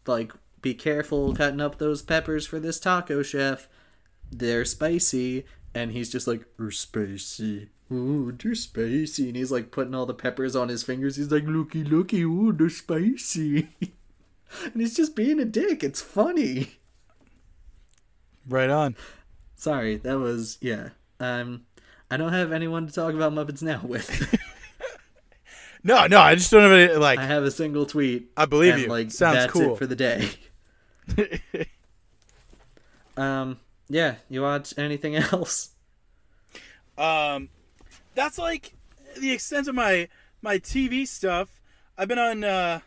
like be careful cutting up those peppers for this taco chef. They're spicy and he's just like they're spicy. Ooh, they're spicy and he's like putting all the peppers on his fingers. He's like looky looky, ooh, they're spicy. [LAUGHS] and he's just being a dick. It's funny. Right on. Sorry, that was yeah. Um I don't have anyone to talk about Muppets Now with. [LAUGHS] No, no, I just don't have any like. I have a single tweet. I believe and, you. Like Sounds that's cool. it for the day. [LAUGHS] Um, yeah. You watch anything else? Um, that's like the extent of my my TV stuff. I've been on uh,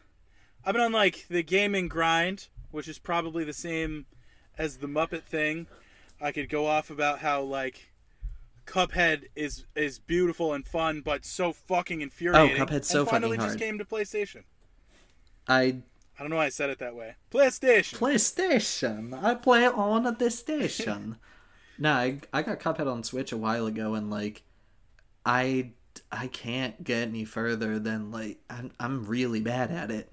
I've been on like the gaming grind, which is probably the same as the Muppet thing. I could go off about how like Cuphead is is beautiful and fun, but so fucking oh, infuriating. Oh, Cuphead's so and finally fucking just came to PlayStation. I I don't know why I said it that way. PlayStation. PlayStation. I play it on the station. [LAUGHS] no, I I got Cuphead on Switch a while ago, and like, I I can't get any further than like I'm I'm really bad at it.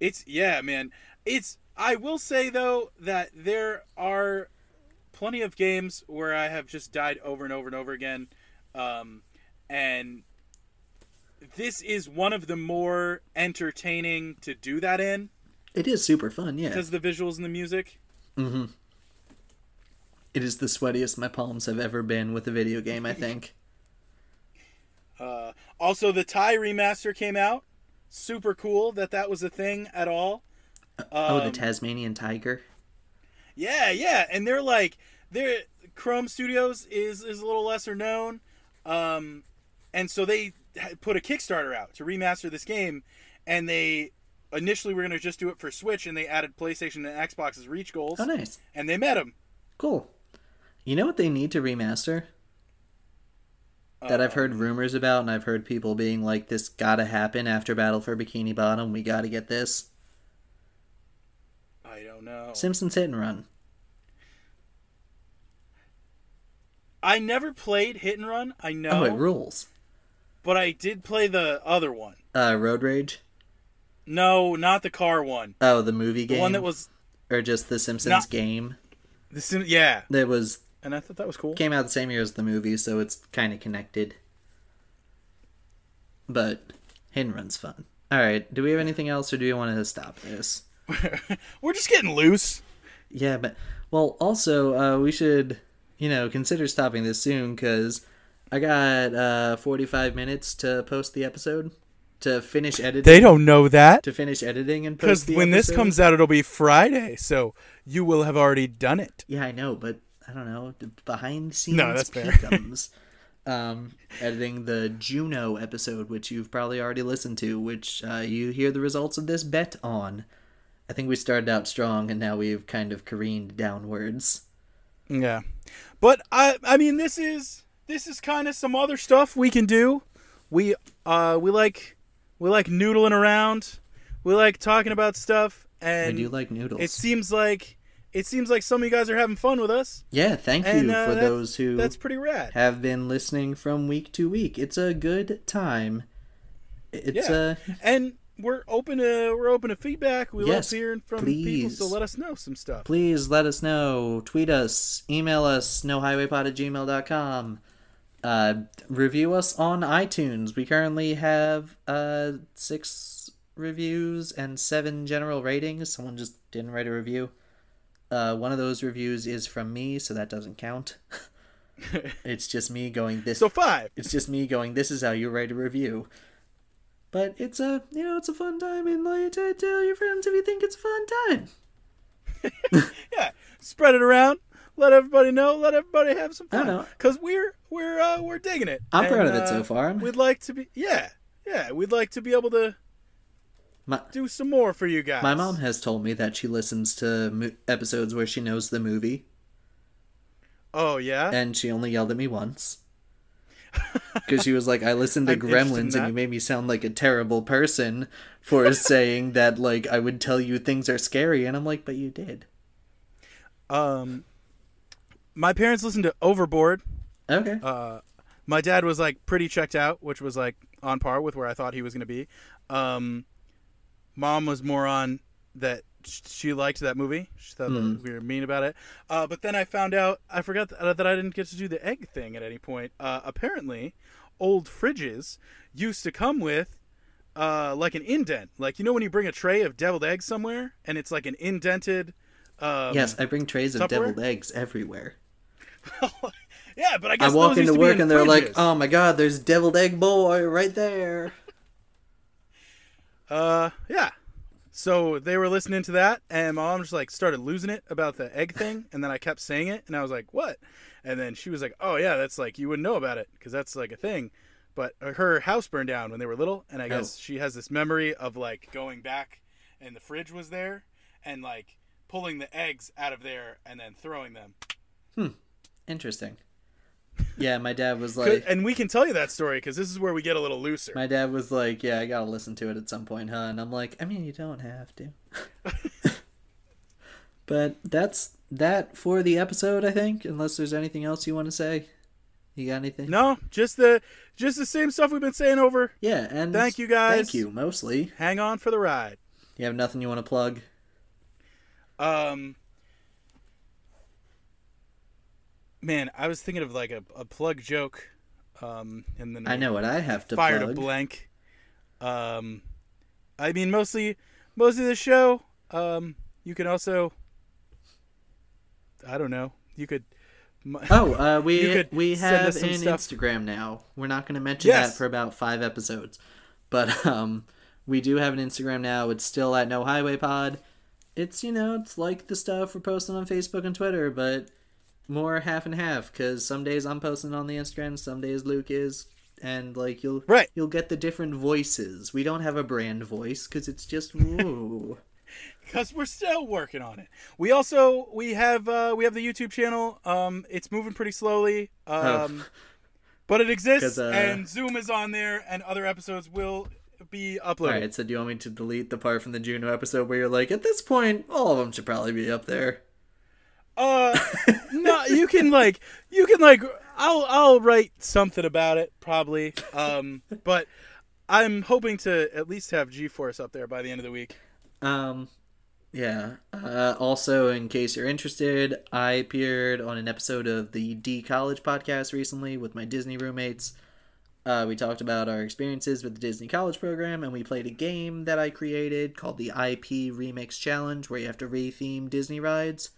It's yeah, man. It's I will say though that there are plenty of games where I have just died over and over and over again, um, and this is one of the more entertaining to do that in It is super fun, yeah. because the visuals and the music. Mm-hmm. It is the sweatiest my palms have ever been with a video game. I think. [LAUGHS] Uh, also, the Ty remaster came out. Super cool that that was a thing at all. oh, the Um, Tasmanian tiger. Yeah, yeah, and they're like they're Krome Studios is is a little lesser known, um, and so they put a Kickstarter out to remaster this game, and they initially were gonna just do it for Switch, and they added PlayStation and Xbox's reach goals, Oh, nice. and they met them. Cool. You know what they need to remaster? That I've heard rumors about, and I've heard people being like, "This gotta happen after Battle for Bikini Bottom. We gotta get this." I don't know. Simpsons Hit and Run. I never played Hit and Run. I know, Oh, it rules. but I did play the other one. Uh, Road Rage. No, not the car one. Oh, the movie The game. one that was or just the Simpsons Not- game the sim- yeah, that was and I thought that was cool. came out the same year as the movie, so it's kind of connected. But Hit and Run's fun. All right. Do we have anything else, or do you want to stop this? [LAUGHS] We're just getting loose. Yeah, but well, also uh, we should, you know, consider stopping this soon because I got uh, forty-five minutes to post the episode to finish editing. They don't know that. to finish editing and Because when this comes out, it'll be Friday, so you will have already done it. Yeah, I know, but I don't know behind the scenes No, that's fair. peekums. [LAUGHS] um, editing the Juno episode, which you've probably already listened to, which uh, you hear the results of this bet on. I think we started out strong, and now we've kind of careened downwards. Yeah, but I, I mean, this is this is kind of some other stuff we can do. We, uh, we like we like noodling around. We like talking about stuff, I and do like noodles. it seems like it seems like some of you guys are having fun with us. Yeah, thank you And, uh, for those who That's pretty rad. have been listening from week to week. It's a good time. It's Yeah. uh And we're open to we're open to feedback. We Yes, love hearing from people, so let us know some stuff. Please let us know. Tweet us, email us, nohighwaypod at gmail.com. Uh, review us on iTunes. We currently have uh, six reviews and seven general ratings. Someone just didn't write a review. Uh, one of those reviews is from me, so that doesn't count. [LAUGHS] it's just me going this. So five. it's just me going. This is how you write a review. But it's a you know it's a fun time and like to tell your friends if you think it's a fun time. [LAUGHS] Yeah, spread it around. Let everybody know. Let everybody have some fun. know. Cause we're we're uh, we're digging it. I'm proud of it so uh, far. We'd like to be. Yeah, yeah. We'd like to be able to My do some more for you guys. my mom has told me that she listens to mo- episodes where she knows the movie, Oh yeah. and she only yelled at me once. Because she was like, I listened to I'm Gremlins, and you made me sound like a terrible person for [LAUGHS] saying that, like, I would tell you things are scary. And I'm like, but you did. Um, my parents listened to Overboard. Okay. Uh, my dad was like pretty checked out, which was like on par with where I thought he was going to be. Um, mom was more on that she liked that movie. She thought that we were mean about it. Uh, but then I found out I forgot th- that I didn't get to do the egg thing at any point. Uh, apparently, old fridges used to come with uh, like an indent. Like you know when you bring a tray of deviled eggs somewhere and it's like an indented. Um, yes, I bring trays of Tupperware? deviled eggs everywhere. [LAUGHS] yeah, but I I walk into to work in and they're like, oh my god, there's deviled egg boy right there. [LAUGHS] Uh, yeah. So they were listening to that, and my mom just like started losing it about the egg thing, and then I kept saying it, and I was like, "What?" And then she was like, "Oh yeah, that's like you wouldn't know about it because that's like a thing." But her house burned down when they were little, and I guess Oh. she has this memory of like going back, and the fridge was there, and like pulling the eggs out of there and then throwing them. Hmm. Interesting. Yeah, my dad was like, and we can tell you that story because this is where we get a little looser. my dad was like, yeah, I gotta listen to it at some point, huh? And I'm like, I mean, you don't have to. [LAUGHS] but that's that for the episode, I think. Unless there's anything else you want to say, you got anything? no, just the just the same stuff we've been saying over. Yeah, and Thank you, guys. Thank you, mostly. Hang on for the ride. You have nothing you want to plug? Um, man, I was thinking of like a, a plug joke. Um, and then I know what I have to fired plug. a blank. Um, I mean, mostly, mostly the show. Um, you can also, I don't know, you could. [LAUGHS] Oh, uh, we we have an stuff. Instagram now. We're not going to mention Yes. that for about five episodes, but [LAUGHS] um, we do have an Instagram now. It's still at No Highway Pod. It's you know it's like the stuff we're posting on Facebook and Twitter, but more half and half. Because some days I'm posting on the Instagram, some days Luke is, and like you'll Right. you'll get the different voices. We don't have a brand voice because it's just [LAUGHS] woo. because we're still working on it. We also we have uh, we have the YouTube channel. Um, it's moving pretty slowly. Um, but it exists, uh, and Zoom is on there, and other episodes will be uploaded. right, so do you want me to delete the part from the Juno episode where you're like, at this point, all of them should probably be up there? Uh, [LAUGHS] no, you can like you can like I'll I'll write something about it probably. Um, but I'm hoping to at least have G-Force up there by the end of the week. Um, yeah. Uh, also, in case you're interested, I appeared on an episode of the D College podcast recently with my Disney roommates. Uh, we talked about our experiences with the Disney College program, and we played a game that I created called the IP Remix Challenge, where you have to re-theme Disney rides.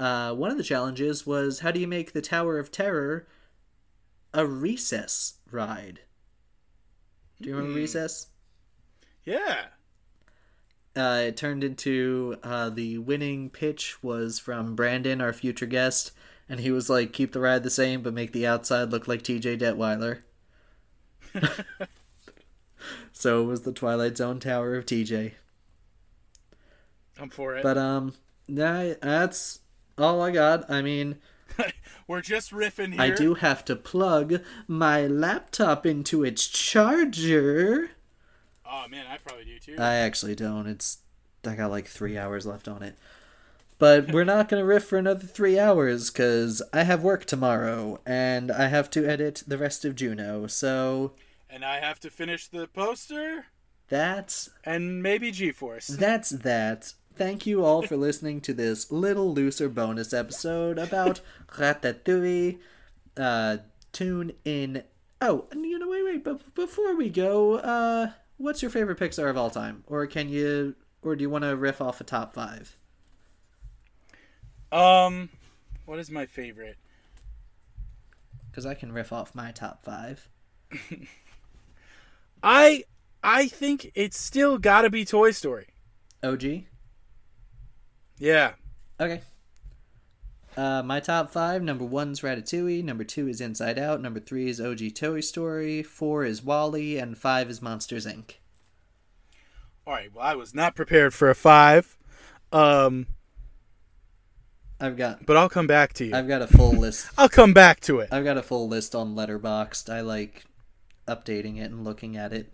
Uh, one of the challenges was how do you make the Tower of Terror a recess ride? Do you remember Hmm. recess? Yeah. uh, it turned into uh, the winning pitch was from Brandon, our future guest, and he was like, "Keep the ride the same, but make the outside look like T.J. Detweiler." [LAUGHS] so it was the Twilight Zone Tower of T.J. I'm for it. But um, that, that's all I got. I mean, [LAUGHS] We're just riffing here. I do have to plug my laptop into its charger. Oh man, I probably do too. I actually don't. It's I got like three hours left on it. But [LAUGHS] we're not gonna riff for another three hours because I have work tomorrow and I have to edit the rest of Juno. So and I have to finish the poster. That's and maybe G-Force. that's that. Thank you all for listening to this little looser bonus episode about Ratatouille. Uh, tune in. Oh, and you know, wait, wait. But before we go, uh, what's your favorite Pixar of all time? Or can you, or do you want to riff off a top five? Um, what is my favorite? Because I can riff off my top five. [LAUGHS] I I think it's still got to be Toy Story. OG. Yeah. Okay. Uh, my top five: number one's Ratatouille, number two is Inside Out, number three is OG Toy Story, four is WALL-E, and five is Monsters Inc. All right. Well, I was not prepared for a five. Um, I've got but I'll come back to you. I've got a full list. [LAUGHS] I'll come back to it. I've got a full list on Letterboxd. I like updating it and looking at it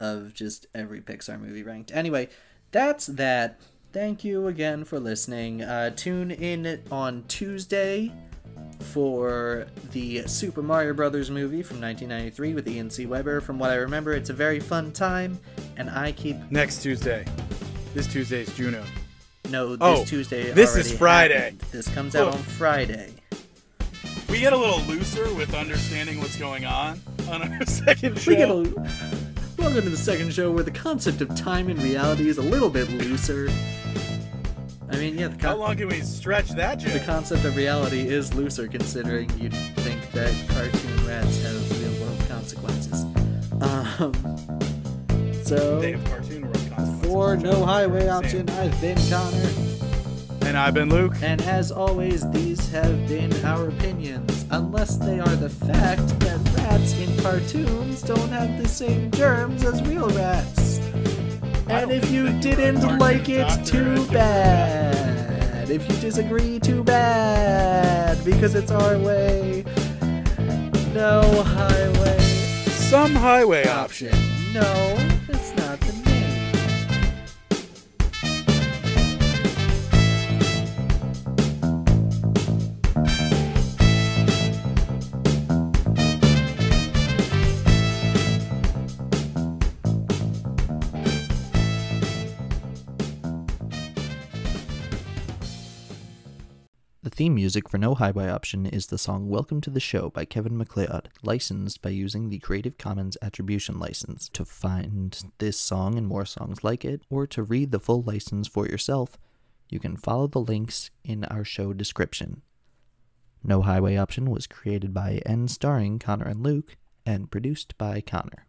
of just every Pixar movie ranked. Anyway, that's that. Thank you again for listening. Uh, tune in on Tuesday for the Super Mario Brothers movie from 1993 with Ian C. Weber. From what I remember, it's a very fun time, and I keep Next Tuesday. This Tuesday is Juno. no this Oh, Tuesday. this is Friday. happened. This comes out Oh. on Friday. We get a little looser with understanding what's going on on our [LAUGHS] second show. We get a welcome to the second show where the concept of time and reality is a little bit looser. I mean, yeah, the, How long can we stretch that the concept of reality is looser considering you'd think that cartoon rats have real world consequences. Um, so Day of cartoon world consequences. for no highway option, I've been Connor, And I've been Luke. and as always, these have been our opinions, unless they are the fact that rats in cartoons don't have the same germs as real rats. And if you think that you're a didn't like it, too bad. If you disagree, too bad. Because it's our way. No highway Some highway option. option. No, theme music for No Highway Option is the song Welcome to the Show by Kevin MacLeod, licensed by using the Creative Commons Attribution License. To find this song and more songs like it, or to read the full license for yourself, you can follow the links in our show description. No Highway Option was created by and starring Connor and Luke, and produced by Connor.